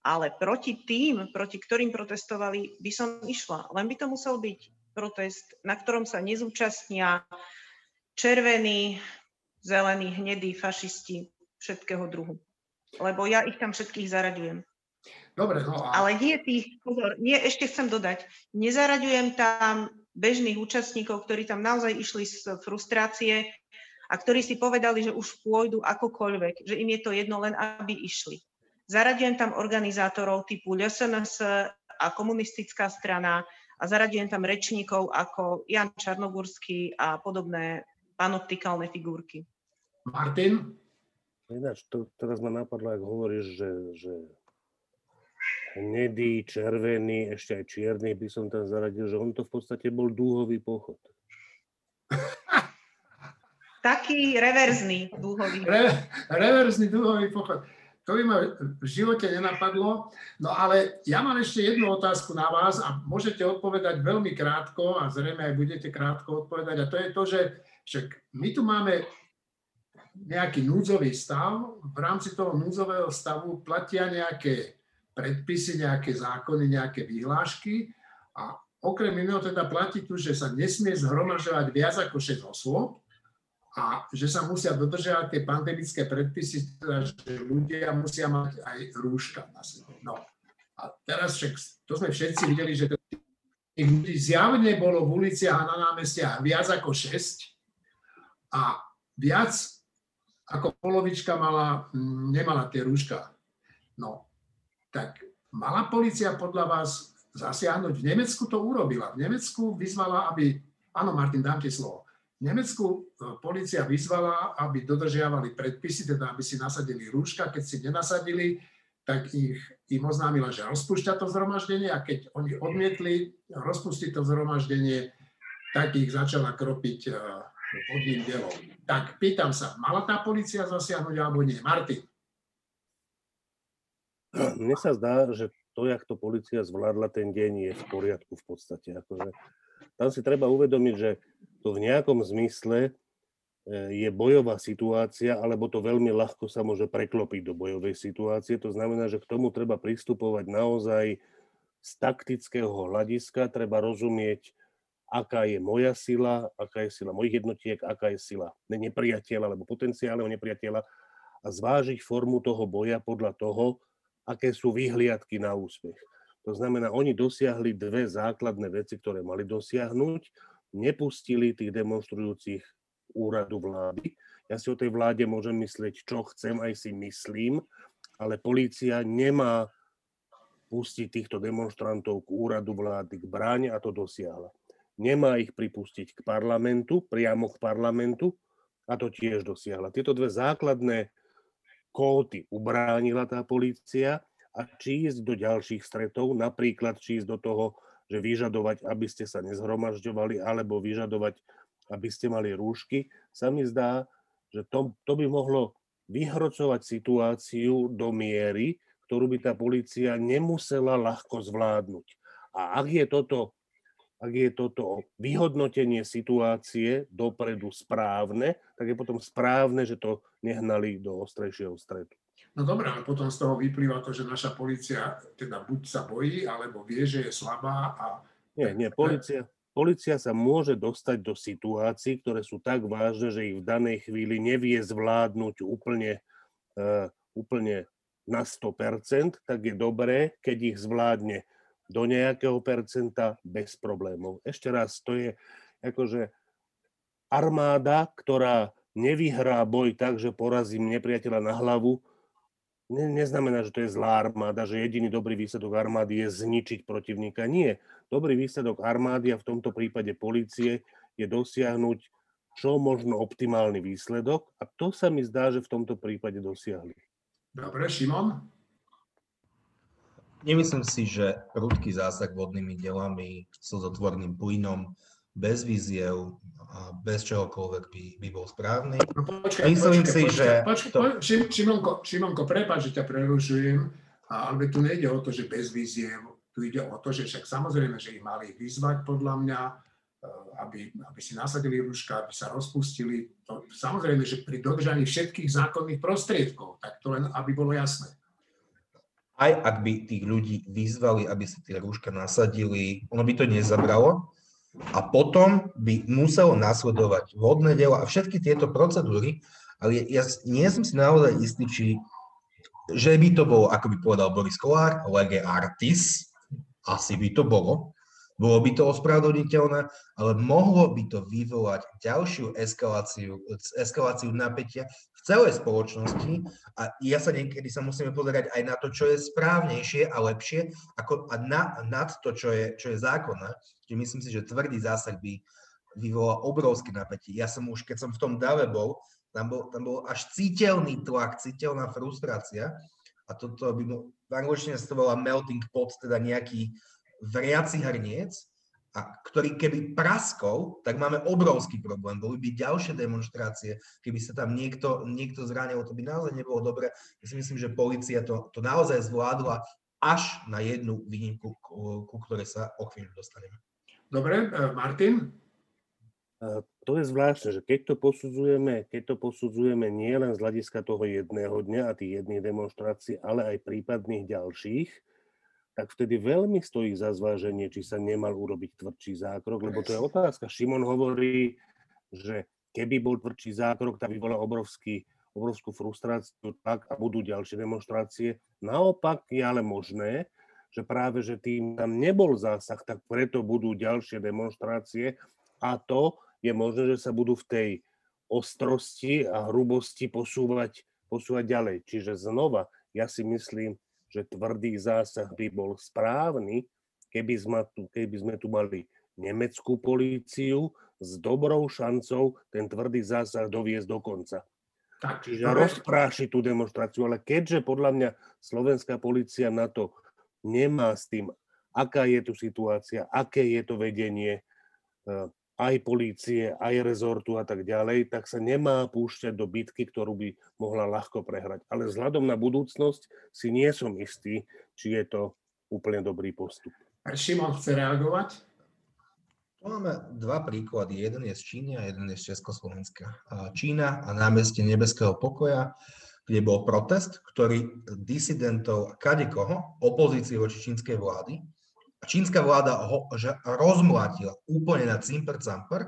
Ale proti tým, proti ktorým protestovali, by som išla. Len by to musel byť protest, na ktorom sa nezúčastnia červení, zelení, hnedí, fašisti všetkého druhu. Lebo ja ich tam všetkých zaraďujem. Dobre, no a... Ale nie tých, pozor, nie, ešte chcem dodať, nezaraďujem tam bežných účastníkov, ktorí tam naozaj išli z frustrácie a ktorí si povedali, že už pôjdu akokoľvek, že im je to jedno len, aby išli. Zaraďujem tam organizátorov typu LSNS a komunistická strana a zaraďujem tam rečníkov ako Jan Čarnogurský a podobné panoptikálne figurky. Martin? Ináč, to, teraz ma napadlo, ak hovoríš, že, že hnedý, červený, ešte aj čierny by som tam zaradil, že on to v podstate bol dúhový pochod. Taký reverzný dúhový. Re, reverzný dúhový pochod. To by ma v živote nenapadlo. No ale ja mám ešte jednu otázku na vás a môžete odpovedať veľmi krátko a zrejme aj budete krátko odpovedať. A to je to, že však my tu máme nejaký núdzový stav, v rámci toho núdzového stavu platia nejaké predpisy, nejaké zákony, nejaké vyhlášky a okrem iného teda platí tu, že sa nesmie zhromažovať viac ako 6 osôb a že sa musia dodržiavať tie pandemické predpisy, teda, že ľudia musia mať aj rúška na sebe. No. A teraz však, to sme všetci videli, že tých ľudí zjavne bolo v uliciach a na námestiach viac ako 6 a viac ako polovička mala, mm, nemala tie rúška. No, tak mala policia podľa vás zasiahnuť? V Nemecku to urobila. V Nemecku vyzvala, aby... Áno, Martin, dám ti slovo. V Nemecku e, policia vyzvala, aby dodržiavali predpisy, teda aby si nasadili rúška. Keď si nenasadili, tak ich, im oznámila, že rozpúšťa to zhromaždenie a keď oni odmietli rozpustiť to zhromaždenie, tak ich začala kropiť vodným e, delom. Tak pýtam sa, mala tá policia zasiahnuť alebo nie? Martin. Mne sa zdá, že to, jak to policia zvládla ten deň, je v poriadku v podstate. Akože, tam si treba uvedomiť, že to v nejakom zmysle e, je bojová situácia, alebo to veľmi ľahko sa môže preklopiť do bojovej situácie. To znamená, že k tomu treba pristupovať naozaj z taktického hľadiska, treba rozumieť, aká je moja sila, aká je sila mojich jednotiek, aká je sila nepriateľa alebo potenciálneho nepriateľa a zvážiť formu toho boja podľa toho, aké sú vyhliadky na úspech. To znamená, oni dosiahli dve základné veci, ktoré mali dosiahnuť. Nepustili tých demonstrujúcich úradu vlády. Ja si o tej vláde môžem myslieť, čo chcem, aj si myslím, ale polícia nemá pustiť týchto demonstrantov k úradu vlády, k bráne a to dosiahla. Nemá ich pripustiť k parlamentu, priamo k parlamentu a to tiež dosiahla. Tieto dve základné kóty ubránila tá polícia a či ísť do ďalších stretov, napríklad či ísť do toho, že vyžadovať, aby ste sa nezhromažďovali, alebo vyžadovať, aby ste mali rúšky, sa mi zdá, že to, to by mohlo vyhrocovať situáciu do miery, ktorú by tá policia nemusela ľahko zvládnuť. A ak je toto ak je toto vyhodnotenie situácie dopredu správne, tak je potom správne, že to nehnali do ostrejšieho stretu. No dobré, ale potom z toho vyplýva to, že naša policia teda buď sa bojí, alebo vie, že je slabá a... Nie, nie, policia, policia sa môže dostať do situácií, ktoré sú tak vážne, že ich v danej chvíli nevie zvládnuť úplne, uh, úplne na 100%, tak je dobré, keď ich zvládne do nejakého percenta bez problémov. Ešte raz, to je akože armáda, ktorá nevyhrá boj tak, že porazím nepriateľa na hlavu, ne, neznamená, že to je zlá armáda, že jediný dobrý výsledok armády je zničiť protivníka. Nie. Dobrý výsledok armády a v tomto prípade policie je dosiahnuť čo možno optimálny výsledok a to sa mi zdá, že v tomto prípade dosiahli. Dobre, Šimon? Nemyslím si, že prudký zásah vodnými delami so zotvorným plynom bez víziev bez čohokoľvek by, by bol správny. No, počkaj, Myslím počkaj, si, počkaj, že... Počkaj, to... Šimonko, Šimonko, prepáč, že ťa prerušujem, ale tu nejde o to, že bez víziev, tu ide o to, že však samozrejme, že ich mali vyzvať podľa mňa, eh, aby, aby si nasadili rúška, aby sa rozpustili. To, samozrejme, že pri dodržaní všetkých zákonných prostriedkov, tak to len aby bolo jasné aj ak by tých ľudí vyzvali, aby si tie rúška nasadili, ono by to nezabralo. A potom by muselo nasledovať vodné dielo a všetky tieto procedúry, ale ja nie som si naozaj istý, či že by to bolo, ako by povedal Boris Kolár, lege artis, asi by to bolo, bolo by to ospravedlniteľné, ale mohlo by to vyvolať ďalšiu eskaláciu, eskaláciu napätia celej spoločnosti a ja sa niekedy sa musíme pozerať aj na to, čo je správnejšie a lepšie ako, a na, nad to, čo je, čo je zákonné. Čiže myslím si, že tvrdý zásah by vyvolal obrovské napätie. Ja som už, keď som v tom dave bol, tam bol, tam bol až citeľný tlak, citeľná frustrácia a toto by mu, v angličtine sa to volá melting pot, teda nejaký vriaci hrniec, a ktorý keby praskol, tak máme obrovský problém. Boli by ďalšie demonstrácie, keby sa tam niekto, niekto zranil, to by naozaj nebolo dobre. Ja si myslím, že policia to, to naozaj zvládla až na jednu výnimku, ku, ku ktorej sa o chvíľu dostaneme. Dobre, e, Martin? E, to je zvláštne, že keď to posudzujeme, keď to posudzujeme nie len z hľadiska toho jedného dňa a tých jedných demonstrácií, ale aj prípadných ďalších, tak vtedy veľmi stojí za zváženie, či sa nemal urobiť tvrdší zákrok, lebo to je otázka. Šimon hovorí, že keby bol tvrdší zákrok, tak by bola obrovský, obrovskú frustráciu tak a budú ďalšie demonstrácie. Naopak je ale možné, že práve, že tým tam nebol zásah, tak preto budú ďalšie demonstrácie a to je možné, že sa budú v tej ostrosti a hrubosti posúvať, posúvať ďalej. Čiže znova, ja si myslím, že tvrdý zásah by bol správny, keby sme tu, keby sme tu mali nemeckú políciu s dobrou šancou ten tvrdý zásah doviesť do konca. Tak, Čiže rozpráši tú demonstráciu, ale keďže podľa mňa slovenská policia na to nemá s tým, aká je tu situácia, aké je to vedenie eh, aj polície, aj rezortu a tak ďalej, tak sa nemá púšťať do bitky, ktorú by mohla ľahko prehrať. Ale vzhľadom na budúcnosť si nie som istý, či je to úplne dobrý postup. Šimon chce reagovať? Tu máme dva príklady. Jeden je z Číny a jeden je z Československa. Čína a námestie Nebeského pokoja, kde bol protest, ktorý disidentov a kadekoho, opozície voči čínskej vlády, čínska vláda ho že rozmlátila úplne na cimper camper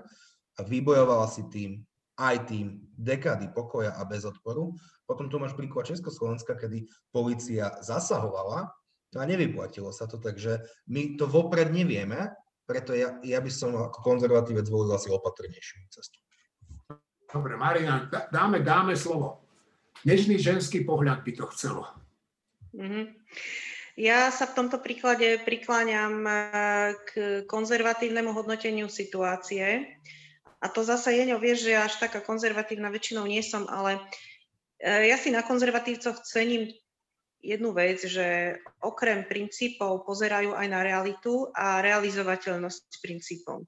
a vybojovala si tým aj tým dekády pokoja a bez odporu. Potom tu máš príklad Československa, kedy policia zasahovala a nevyplatilo sa to, takže my to vopred nevieme, preto ja, ja by som ako konzervatívec zvolil asi opatrnejšiu cestu. Dobre, Marina, dáme, dáme slovo. Dnešný ženský pohľad by to chcelo. Mm-hmm. Ja sa v tomto príklade prikláňam eh, k konzervatívnemu hodnoteniu situácie. A to zasa Jeňo vieš, že až taká konzervatívna väčšinou nie som, ale eh, ja si na konzervatívcoch cením jednu vec, že okrem princípov pozerajú aj na realitu a realizovateľnosť princípov.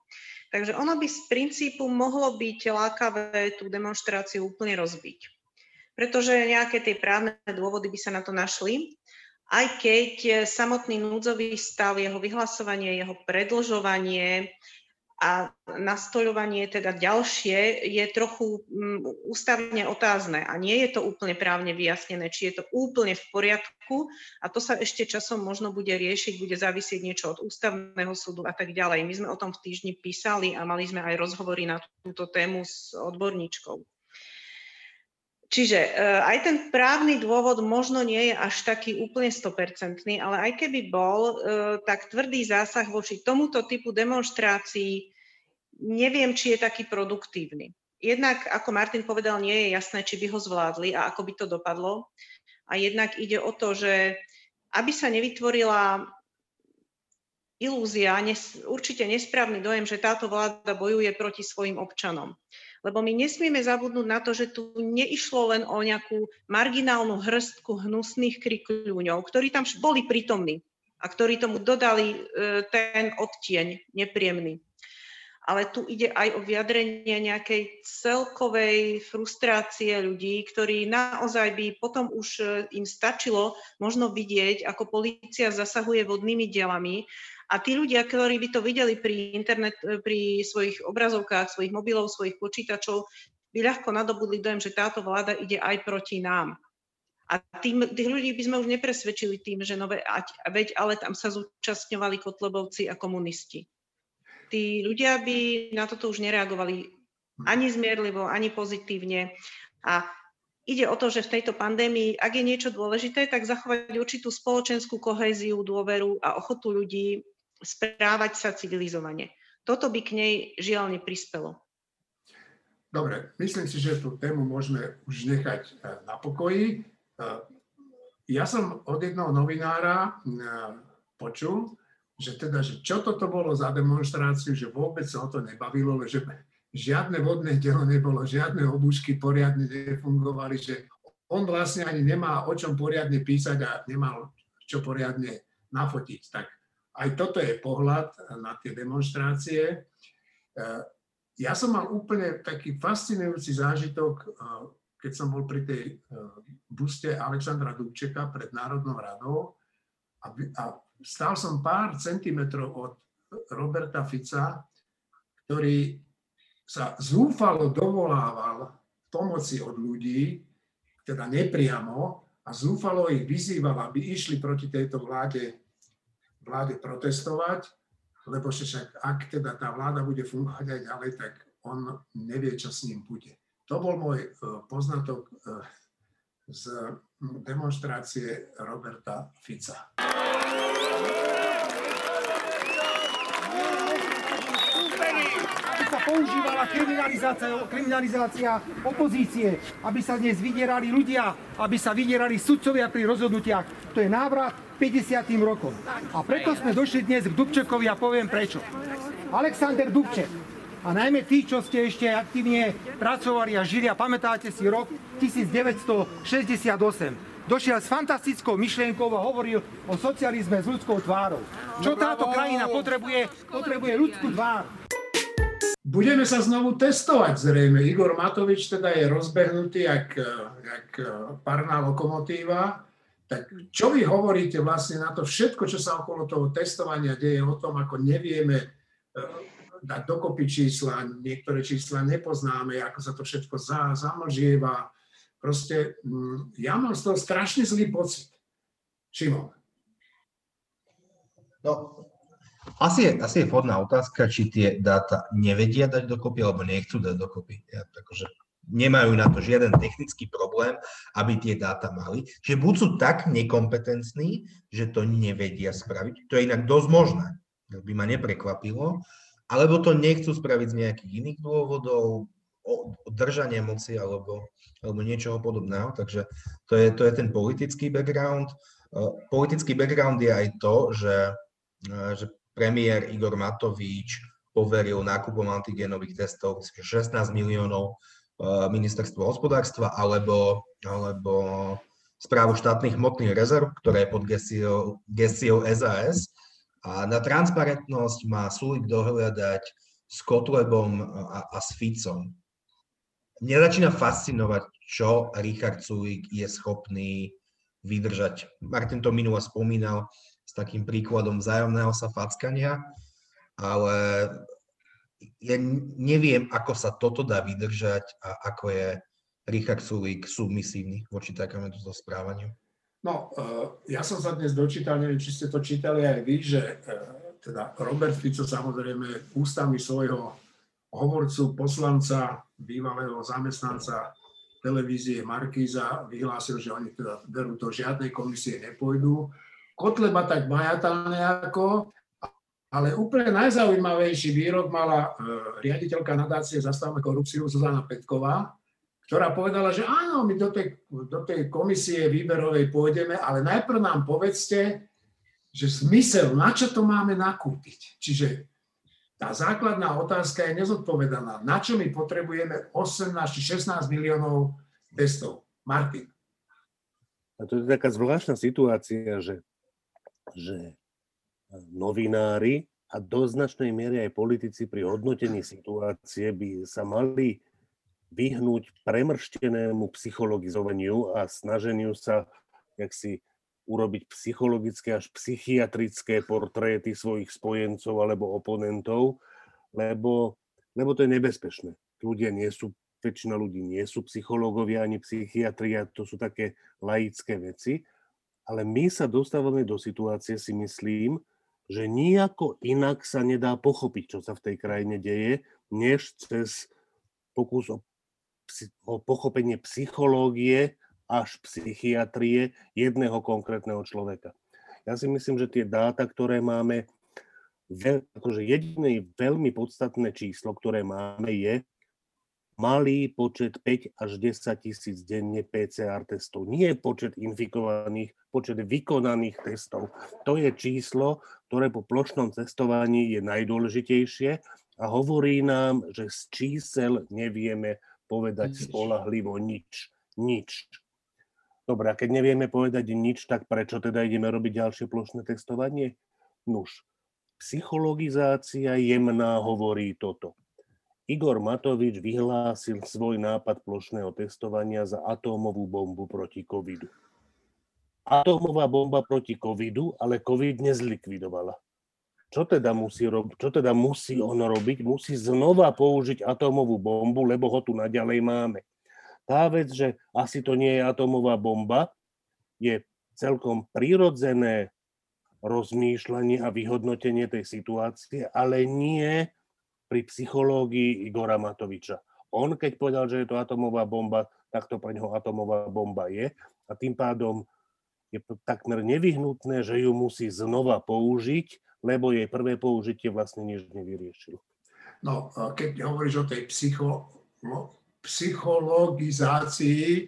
Takže ono by z princípu mohlo byť lákavé tú demonstráciu úplne rozbiť. Pretože nejaké tie právne dôvody by sa na to našli, aj keď eh, samotný núdzový stav, jeho vyhlasovanie, jeho predlžovanie a nastoľovanie teda ďalšie je trochu ústavne otázne a nie je to úplne právne vyjasnené, či je to úplne v poriadku a to sa ešte časom možno bude riešiť, bude závisieť niečo od ústavného súdu a tak ďalej. My sme o tom v týždni písali a mali sme aj rozhovory na túto tému s odborníčkou. Čiže eh, aj ten právny dôvod možno nie je až taký úplne 100%, ale aj keby bol, eh, tak tvrdý zásah voči tomuto typu demonstrácií neviem, či je taký produktívny. Jednak, ako Martin povedal, nie je jasné, či by ho zvládli a ako by to dopadlo. A jednak ide o to, že aby sa nevytvorila ilúzia, určite nesprávny dojem, že táto vláda bojuje proti svojim občanom. Lebo my nesmieme zabudnúť na to, že tu neišlo len o nejakú marginálnu hrstku hnusných krikľúňov, ktorí tam boli prítomní a ktorí tomu dodali e, ten odtieň nepríjemný. Ale tu ide aj o vyjadrenie nejakej celkovej frustrácie ľudí, ktorí naozaj by potom už e, im stačilo možno vidieť, ako polícia zasahuje vodnými dielami a tí ľudia, ktorí by to videli pri, internet, e, pri svojich obrazovkách, svojich mobilov, svojich počítačov, by ľahko nadobudli dojem, že táto vláda ide aj proti nám. A tým, tých ľudí by sme už nepresvedčili tým, že nové, veď ale tam sa zúčastňovali kotlebovci a komunisti. Tí ľudia by na toto už nereagovali ani zmierlivo, ani pozitívne. A ide o to, že v tejto pandémii, ak je niečo dôležité, tak zachovať určitú spoločenskú kohéziu, dôveru a ochotu ľudí správať sa civilizovane. Toto by k nej žiaľ neprispelo. Dobre, myslím si, že tú tému môžeme už nechať e, na pokoji. E, ja som od jednoho novinára e, počul, že teda, že čo toto bolo za demonstráciu, že vôbec sa o to nebavilo, že žiadne vodné dielo nebolo, žiadne obušky poriadne nefungovali, že on vlastne ani nemá o čom poriadne písať a nemal čo poriadne nafotiť. Tak aj toto je pohľad na tie demonstrácie. E, ja som mal úplne taký fascinujúci zážitok, e, keď som bol pri tej e, buste Alexandra Dubčeka pred Národnou radou a, stál som pár centimetrov od Roberta Fica, ktorý sa zúfalo dovolával pomoci od ľudí, teda nepriamo, a zúfalo ich vyzýval, aby išli proti tejto vláde vláde protestovať, lebo však ak teda tá vláda bude fungovať aj ďalej, tak on nevie, čo s ním bude. To bol môj e, poznatok e, z demonstrácie Roberta Fica. Používala kriminalizácia, kriminalizácia opozície, aby sa dnes vydierali ľudia, aby sa vydierali sudcovia pri rozhodnutiach. To je návrat 50. rokom. A preto sme došli dnes k Dubčekovi a poviem prečo. Alexander Dubček. A najmä tí, čo ste ešte aktívne pracovali a žili a pamätáte si rok 1968. Došiel s fantastickou myšlienkou a hovoril o socializme s ľudskou tvárou. Čo táto krajina potrebuje? Potrebuje ľudskú tvár. Budeme sa znovu testovať zrejme. Igor Matovič teda je rozbehnutý jak, jak parná lokomotíva. Tak čo vy hovoríte vlastne na to všetko, čo sa okolo toho testovania deje, o tom, ako nevieme dať dokopy čísla, niektoré čísla nepoznáme, ako sa to všetko za, zamlžieva. Proste mm, ja mám z toho strašne zlý pocit. Šimon. No, asi je, asi je vhodná otázka, či tie dáta nevedia dať dokopy, alebo nechcú dať dokopy. Ja, takže nemajú na to žiaden technický problém, aby tie dáta mali. Čiže buď sú tak nekompetentní, že to nevedia spraviť, to je inak dosť možné, by ma neprekvapilo, alebo to nechcú spraviť z nejakých iných dôvodov, držania moci alebo, alebo niečoho podobného. Takže to je, to je ten politický background. E, politický background je aj to, že, e, že premiér Igor Matovič poveril nákupom antigénových testov 16 miliónov e, ministerstvo hospodárstva alebo, alebo správu štátnych hmotných rezerv, ktoré je pod gesiou SAS a na transparentnosť má Sulik dohľadať s Kotlebom a, a s Ficom. Mňa začína fascinovať, čo Richard Sulik je schopný vydržať. Martin to minule spomínal takým príkladom vzájomného sa fackania, ale ja neviem, ako sa toto dá vydržať a ako je Richard Sulik submisívny voči takémuto správaniu. No, e, ja som sa dnes dočítal, neviem, či ste to čítali aj vy, že e, teda Robert Fico samozrejme ústami svojho hovorcu, poslanca, bývalého zamestnanca televízie Markíza vyhlásil, že oni teda berú do žiadnej komisie nepôjdu. Kotleba tak majatá nejako, ale úplne najzaujímavejší výrok mala e, riaditeľka nadácie Zastavme korupciu Zuzana Petková, ktorá povedala, že áno, my do tej, do tej komisie výberovej pôjdeme, ale najprv nám povedzte, že zmysel, na čo to máme nakúpiť. Čiže tá základná otázka je nezodpovedaná. Na čo my potrebujeme 18 či 16 miliónov testov? Martin. A to je taká zvláštna situácia, že, že novinári a do značnej miery aj politici pri hodnotení situácie by sa mali vyhnúť premrštenému psychologizovaniu a snaženiu sa jak si urobiť psychologické až psychiatrické portréty svojich spojencov alebo oponentov, lebo, lebo to je nebezpečné. Ľudia nie sú, väčšina ľudí nie sú psychológovia ani psychiatria, to sú také laické veci, ale my sa dostávame do situácie, si myslím, že nejako inak sa nedá pochopiť, čo sa v tej krajine deje, než cez pokus o o pochopenie psychológie až psychiatrie jedného konkrétneho človeka. Ja si myslím, že tie dáta, ktoré máme, akože jediné veľmi podstatné číslo, ktoré máme, je malý počet 5 až 10 tisíc denne PCR testov. Nie počet infikovaných, počet vykonaných testov. To je číslo, ktoré po plošnom testovaní je najdôležitejšie a hovorí nám, že z čísel nevieme povedať spolahlivo nič. Nič. Dobre, a keď nevieme povedať nič, tak prečo teda ideme robiť ďalšie plošné testovanie? Nuž, psychologizácia jemná hovorí toto. Igor Matovič vyhlásil svoj nápad plošného testovania za atómovú bombu proti covidu. Atómová bomba proti covidu, ale covid nezlikvidovala čo teda musí, rob, čo teda musí on robiť? Musí znova použiť atómovú bombu, lebo ho tu naďalej máme. Tá vec, že asi to nie je atómová bomba, je celkom prirodzené rozmýšľanie a vyhodnotenie tej situácie, ale nie pri psychológii Igora Matoviča. On, keď povedal, že je to atomová bomba, tak to pre neho atomová bomba je a tým pádom je takmer nevyhnutné, že ju musí znova použiť, lebo jej prvé použitie vlastne nič nevyriešilo. No, keď hovoríš o tej psycho, psychologizácii, e,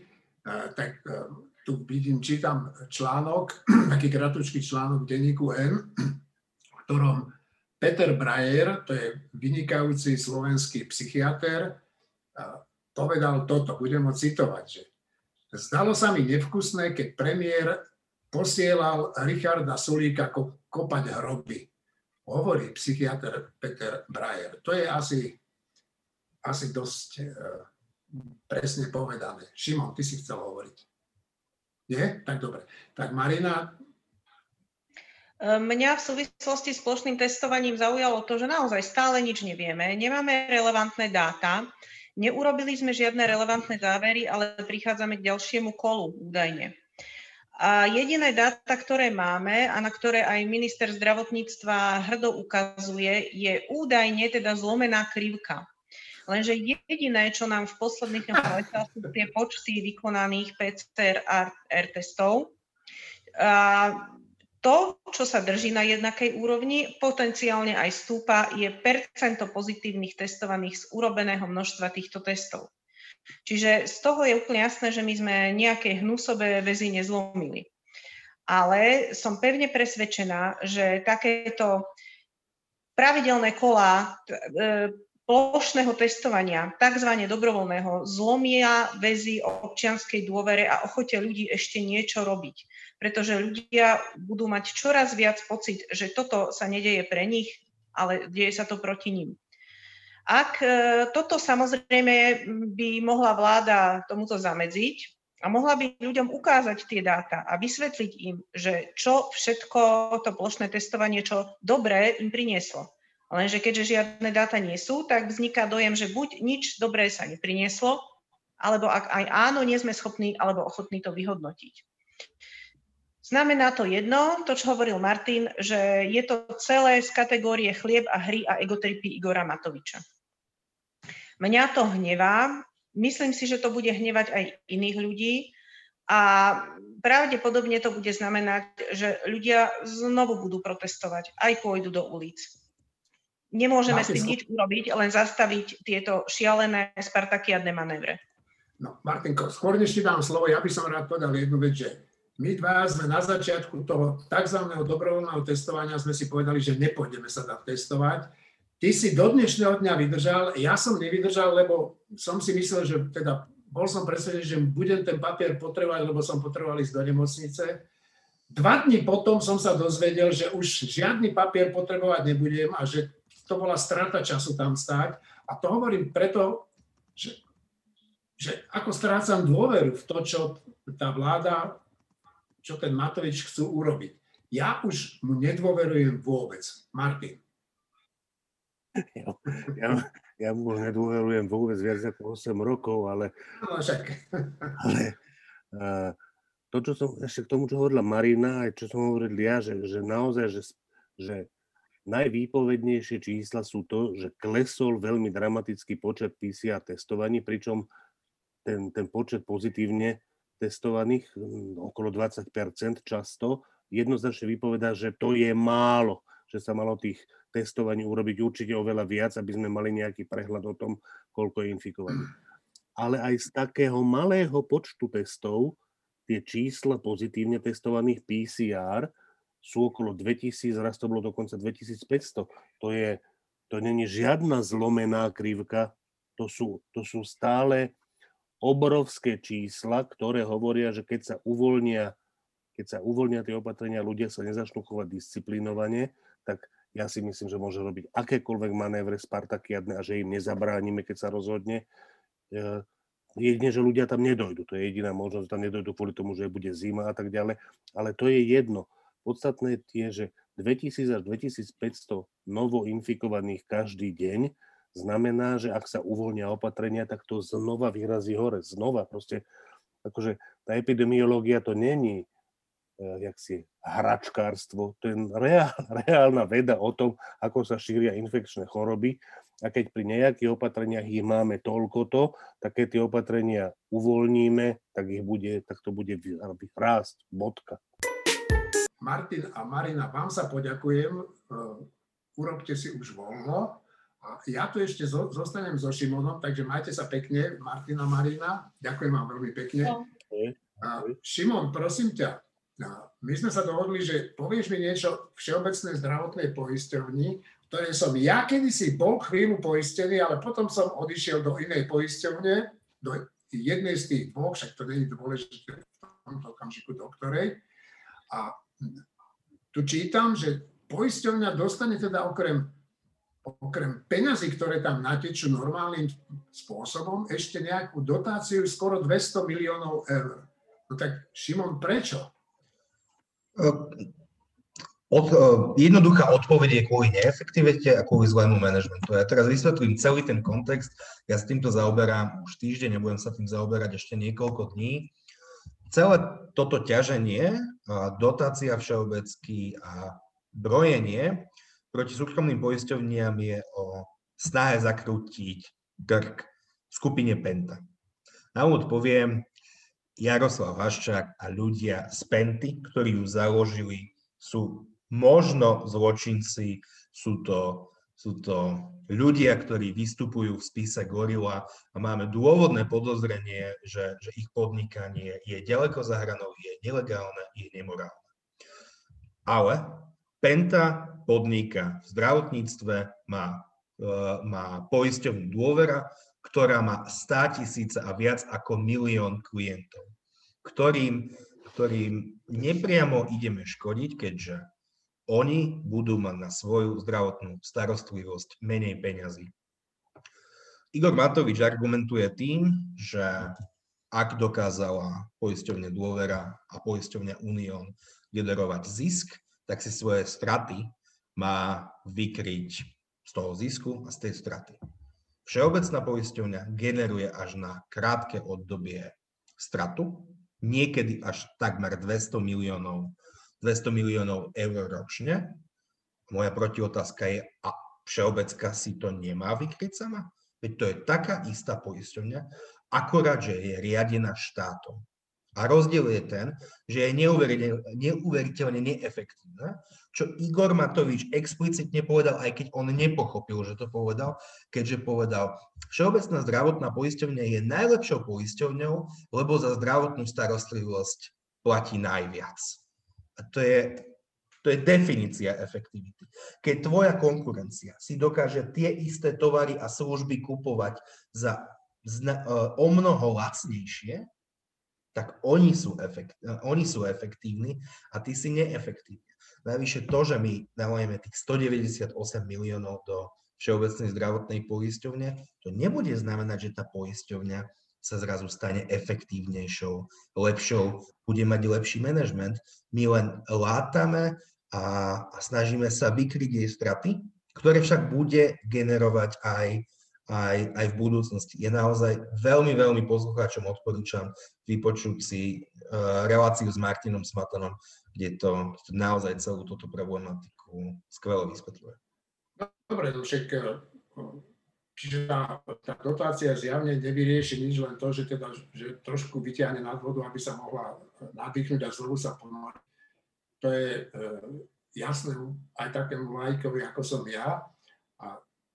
tak e, tu vidím, čítam článok, taký kratučký článok v denníku N, v ktorom Peter Brajer, to je vynikajúci slovenský psychiatr, povedal toto, budem ho citovať, že zdalo sa mi nevkusné, keď premiér posielal Richarda Sulíka kopať hroby. Hovorí psychiatr Peter Brajer. To je asi, asi dosť uh, presne povedané. Šimon, ty si chcel hovoriť. Nie? Tak dobre. Tak Marina, Mňa v súvislosti s plošným testovaním zaujalo to, že naozaj stále nič nevieme, nemáme relevantné dáta, neurobili sme žiadne relevantné závery, ale prichádzame k ďalšiemu kolu údajne. A jediné dáta, ktoré máme a na ktoré aj minister zdravotníctva hrdo ukazuje, je údajne teda zlomená krivka. Lenže jediné, čo nám v posledných rokoch sú tie počty vykonaných PCR testov. A to, čo sa drží na jednakej úrovni, potenciálne aj stúpa, je percento pozitívnych testovaných z urobeného množstva týchto testov. Čiže z toho je úplne jasné, že my sme nejaké hnusové väzy nezlomili. Ale som pevne presvedčená, že takéto pravidelné kola e, plošného testovania, tzv. dobrovoľného, zlomia väzy o občianskej dôvere a ochote ľudí ešte niečo robiť. Pretože ľudia budú mať čoraz viac pocit, že toto sa nedeje pre nich, ale deje sa to proti ním. Ak e, toto samozrejme by mohla vláda tomuto zamedziť a mohla by ľuďom ukázať tie dáta a vysvetliť im, že čo všetko to plošné testovanie, čo dobré im prinieslo Lenže keďže žiadne dáta nie sú, tak vzniká dojem, že buď nič dobré sa neprinieslo, alebo ak aj áno, nie sme schopní alebo ochotní to vyhodnotiť. Znamená to jedno, to, čo hovoril Martin, že je to celé z kategórie chlieb a hry a egotripy Igora Matoviča. Mňa to hnevá, myslím si, že to bude hnevať aj iných ľudí a pravdepodobne to bude znamenať, že ľudia znovu budú protestovať, aj pôjdu do ulic. Nemôžeme Máte s tým nič urobiť, len zastaviť tieto šialené spartakiadne manévre. No, Martinko, skôr než ti dám slovo, ja by som rád povedal jednu vec, že my dva sme na začiatku toho tzv. dobrovoľného testovania sme si povedali, že nepôjdeme sa dať testovať. Ty si do dnešného dňa vydržal, ja som nevydržal, lebo som si myslel, že teda bol som presvedčený, že budem ten papier potrebovať, lebo som potreboval ísť do nemocnice. Dva dní potom som sa dozvedel, že už žiadny papier potrebovať nebudem a že to bola strata času tam stáť. A to hovorím preto, že, že ako strácam dôveru v to, čo tá vláda, čo ten Matovič chcú urobiť. Ja už mu nedôverujem vôbec. Martin. Ja, ja, ja mu nedôverujem vôbec viac ako 8 rokov, ale... No, však. ale uh, to, čo som, ešte k tomu, čo hovorila Marina, aj čo som hovoril ja, že, že naozaj, že, že Najvýpovednejšie čísla sú to, že klesol veľmi dramatický počet PCR testovaní, pričom ten, ten počet pozitívne testovaných, hm, okolo 20% často, jednoznačne vypovedá, že to je málo, že sa malo tých testovaní urobiť určite oveľa viac, aby sme mali nejaký prehľad o tom, koľko je infikovaných. Ale aj z takého malého počtu testov tie čísla pozitívne testovaných PCR sú okolo 2000, raz to bolo dokonca 2500. To je, to není žiadna zlomená krivka, to sú, to sú stále obrovské čísla, ktoré hovoria, že keď sa uvoľnia, keď sa uvoľnia tie opatrenia, ľudia sa nezačnú chovať disciplinovane, tak ja si myslím, že môže robiť akékoľvek manévre Spartakiadne a že im nezabránime, keď sa rozhodne. E, jedine, že ľudia tam nedojdu. To je jediná možnosť, tam nedojdu kvôli tomu, že bude zima a tak ďalej. Ale to je jedno. Podstatné je, že 2000 až 2500 novo infikovaných každý deň znamená, že ak sa uvoľnia opatrenia, tak to znova vyrazí hore. Znova proste, akože tá epidemiológia to není eh, jak si hračkárstvo, to je reál, reálna veda o tom, ako sa šíria infekčné choroby a keď pri nejakých opatreniach ich máme toľkoto, tak keď tie opatrenia uvoľníme, tak ich bude, tak to bude rásť, bodka. Martin a Marina, vám sa poďakujem. E, urobte si už voľno. A ja tu ešte zostanem so Šimonom, takže majte sa pekne, Martina, Marina. Ďakujem vám veľmi pekne. No. Šimon, prosím ťa, my sme sa dohodli, že povieš mi niečo Všeobecnej zdravotnej poisťovni, ktoré som ja kedysi bol chvíľu poistený, ale potom som odišiel do inej poisťovne, do jednej z tých dvoch, však to nie je dôležité v tomto okamžiku do ktorej. A tu čítam, že poisťovňa dostane teda okrem, okrem peňazí, ktoré tam natečú normálnym spôsobom, ešte nejakú dotáciu skoro 200 miliónov eur. No tak Šimon, prečo? Od, jednoduchá odpoveď je kvôli neefektivite a kvôli zlému manažmentu. Ja teraz vysvetlím celý ten kontext. Ja s týmto zaoberám už týždeň, nebudem sa tým zaoberať ešte niekoľko dní. Celé toto ťaženie, dotácia všeobecky a brojenie proti súkromným poisťovniam je o snahe zakrútiť trh skupine Penta. Na úvod poviem, Jaroslav Haščák a ľudia z Penty, ktorí ju založili, sú možno zločinci, sú to, sú to ľudia, ktorí vystupujú v spise Gorila a máme dôvodné podozrenie, že, že ich podnikanie je ďaleko za hranou, je nelegálne, je nemorálne. Ale Penta podniká v zdravotníctve, má, e, má poisťovnú dôvera, ktorá má 100 tisíce a viac ako milión klientov ktorým, ktorým nepriamo ideme škodiť, keďže oni budú mať na svoju zdravotnú starostlivosť menej peňazí. Igor Matovič argumentuje tým, že ak dokázala poisťovne Dôvera a poisťovňa Unión generovať zisk, tak si svoje straty má vykryť z toho zisku a z tej straty. Všeobecná poisťovňa generuje až na krátke obdobie stratu, niekedy až takmer 200 miliónov, 200 miliónov eur ročne. Moja protiotázka je, a Všeobecka si to nemá vykryť sama? Veď to je taká istá poisťovňa, akorát, že je riadená štátom. A rozdiel je ten, že je neuveriteľne, neuveriteľne neefektívna, čo Igor Matovič explicitne povedal, aj keď on nepochopil, že to povedal, keďže povedal, Všeobecná zdravotná poisťovňa je najlepšou poisťovňou, lebo za zdravotnú starostlivosť platí najviac. A to je, to je definícia efektivity. Keď tvoja konkurencia si dokáže tie isté tovary a služby kupovať za o mnoho lacnejšie, tak oni sú, efekt, oni sú efektívni a ty si neefektívny. Najvyššie to, že my dávame tých 198 miliónov do Všeobecnej zdravotnej poisťovne, to nebude znamenať, že tá poisťovňa sa zrazu stane efektívnejšou, lepšou, bude mať lepší manažment. My len látame a, a snažíme sa vykryť jej straty, ktoré však bude generovať aj aj, aj v budúcnosti. Je naozaj veľmi, veľmi poslucháčom odporúčam vypočuť si uh, reláciu s Martinom Smatanom, kde to, naozaj celú túto problematiku skvelo vysvetľuje. Dobre, no však e, čiže tá, tá dotácia zjavne nevyrieši nič, len to, že, teda, že trošku vyťahne nad vodu, aby sa mohla nadýchnuť a znovu sa ponoriť. To je e, jasné aj takému lajkovi, ako som ja.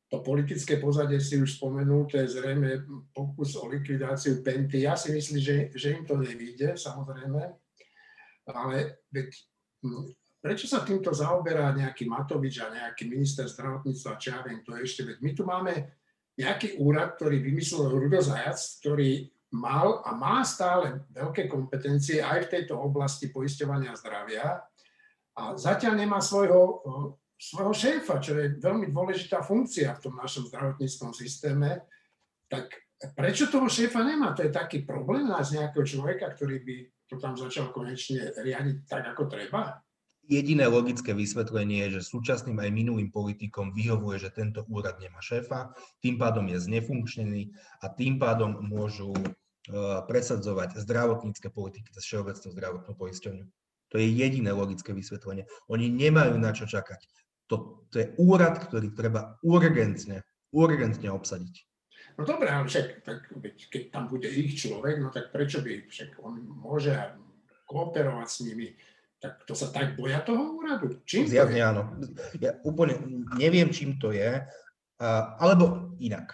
To politické pozadie si už spomenul, to je zrejme pokus o likvidáciu Penty. Ja si myslím, že, že im to nevíde, samozrejme, ale veď, hm, prečo sa týmto zaoberá nejaký Matovič a nejaký minister zdravotníctva, čo ja viem, to ešte, veď my tu máme nejaký úrad, ktorý vymyslel Rudo Zajac, ktorý mal a má stále veľké kompetencie aj v tejto oblasti poisťovania zdravia a zatiaľ nemá svojho svojho šéfa, čo je veľmi dôležitá funkcia v tom našom zdravotníckom systéme, tak prečo toho šéfa nemá? To je taký problém nájsť nejakého človeka, ktorý by to tam začal konečne riadiť tak, ako treba? Jediné logické vysvetlenie je, že súčasným aj minulým politikom vyhovuje, že tento úrad nemá šéfa, tým pádom je znefunkčnený a tým pádom môžu uh, presadzovať zdravotnícke politiky cez Všeobecnú zdravotnú poisťovňu. To je jediné logické vysvetlenie. Oni nemajú na čo čakať. To, to je úrad, ktorý treba urgentne, urgentne obsadiť. No dobré, ale však tak, keď tam bude ich človek, no tak prečo by, však on môže kooperovať s nimi, tak to sa tak boja toho úradu? Čím Zjavne áno. Ja úplne neviem, čím to je, alebo inak.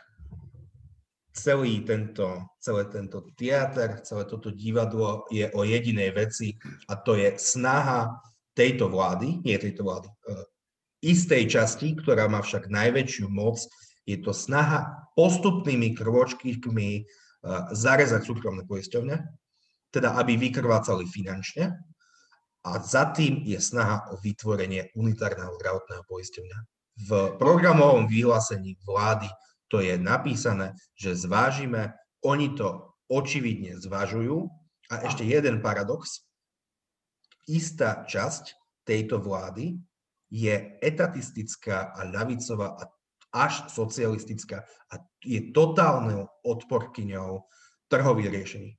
celý tento, celé tento teater, celé toto divadlo je o jedinej veci a to je snaha tejto vlády, nie tejto vlády, uh, istej časti, ktorá má však najväčšiu moc, je to snaha postupnými krôčkami uh, zarezať súkromné poisťovne, teda aby vykrvácali finančne a za tým je snaha o vytvorenie unitárneho zdravotného poisťovňa. V programovom vyhlásení vlády to je napísané, že zvážime, oni to očividne zvažujú. A ešte jeden paradox. Istá časť tejto vlády je etatistická a ľavicová a až socialistická a je totálnou odporkyňou trhových riešení.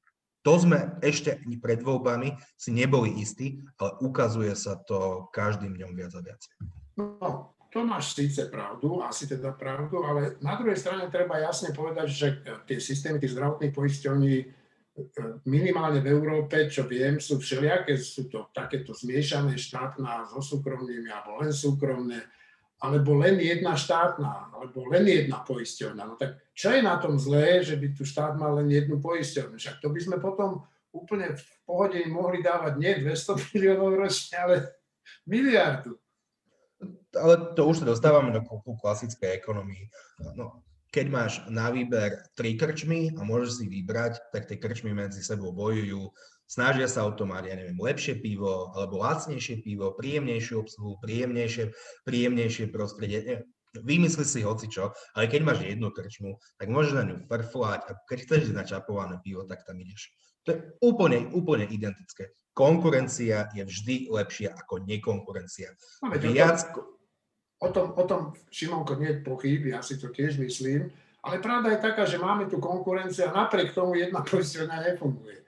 To sme ešte ani pred voľbami si neboli istí, ale ukazuje sa to každým dňom viac a viac. No, to máš síce pravdu, asi teda pravdu, ale na druhej strane treba jasne povedať, že tie systémy tých zdravotných poisťovní minimálne v Európe, čo viem, sú všelijaké, sú to takéto zmiešané štátna so súkromnými, alebo len súkromné, alebo len jedna štátna, alebo len jedna poisťovňa. No tak čo je na tom zlé, že by tu štát mal len jednu poisťovňu? Však to by sme potom úplne v pohode mohli dávať nie 200 miliónov ročne, ale miliardu ale to už sa dostávame do klasickej ekonomii. No, keď máš na výber tri krčmy a môžeš si vybrať, tak tie krčmy medzi sebou bojujú, snažia sa o to mať, ja neviem, lepšie pivo, alebo lacnejšie pivo, príjemnejšiu obsluhu, príjemnejšie, príjemnejšie prostredie. Vymysli si hoci čo, ale keď máš jednu krčmu, tak môžeš na ňu frflať a keď chceš ísť na čapované pivo, tak tam ideš. To je úplne, úplne identické. Konkurencia je vždy lepšia ako nekonkurencia. Viac, O tom, o tom Šimonko, nie je pochyb, ja si to tiež myslím. Ale pravda je taká, že máme tu konkurenciu a napriek tomu jedna poisťovňa nefunguje.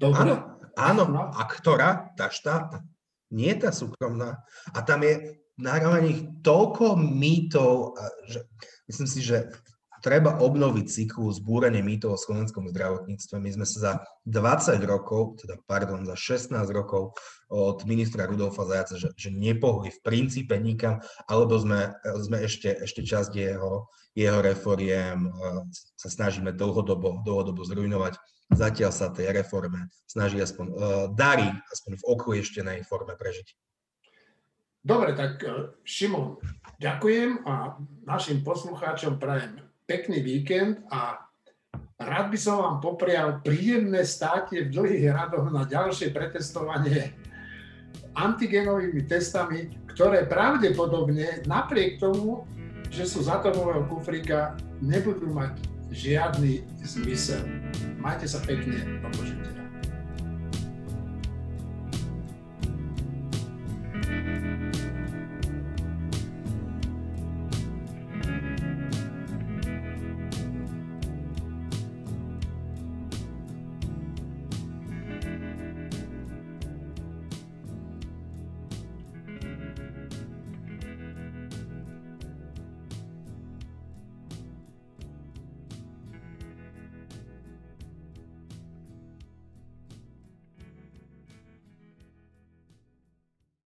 Dobre? Áno, áno. No. A ktorá? Tá štátna. Nie tá súkromná. A tam je nahrávaných toľko mýtov, že myslím si, že treba obnoviť cyklus zbúranie mýtov o slovenskom zdravotníctve. My sme sa za 20 rokov, teda pardon, za 16 rokov od ministra Rudolfa Zajaca, že, že nepohli v princípe nikam, alebo sme, sme ešte, ešte časť jeho, jeho reforiem sa snažíme dlhodobo, dlhodobo zrujnovať. Zatiaľ sa tej reforme snaží aspoň, uh, darí aspoň v oklieštenej forme prežiť. Dobre, tak Šimon, ďakujem a našim poslucháčom prajem pekný víkend a rád by som vám poprial príjemné státie v dlhých radoch na ďalšie pretestovanie antigenovými testami, ktoré pravdepodobne napriek tomu, že sú z atomového kufrika, nebudú mať žiadny zmysel. Majte sa pekne, do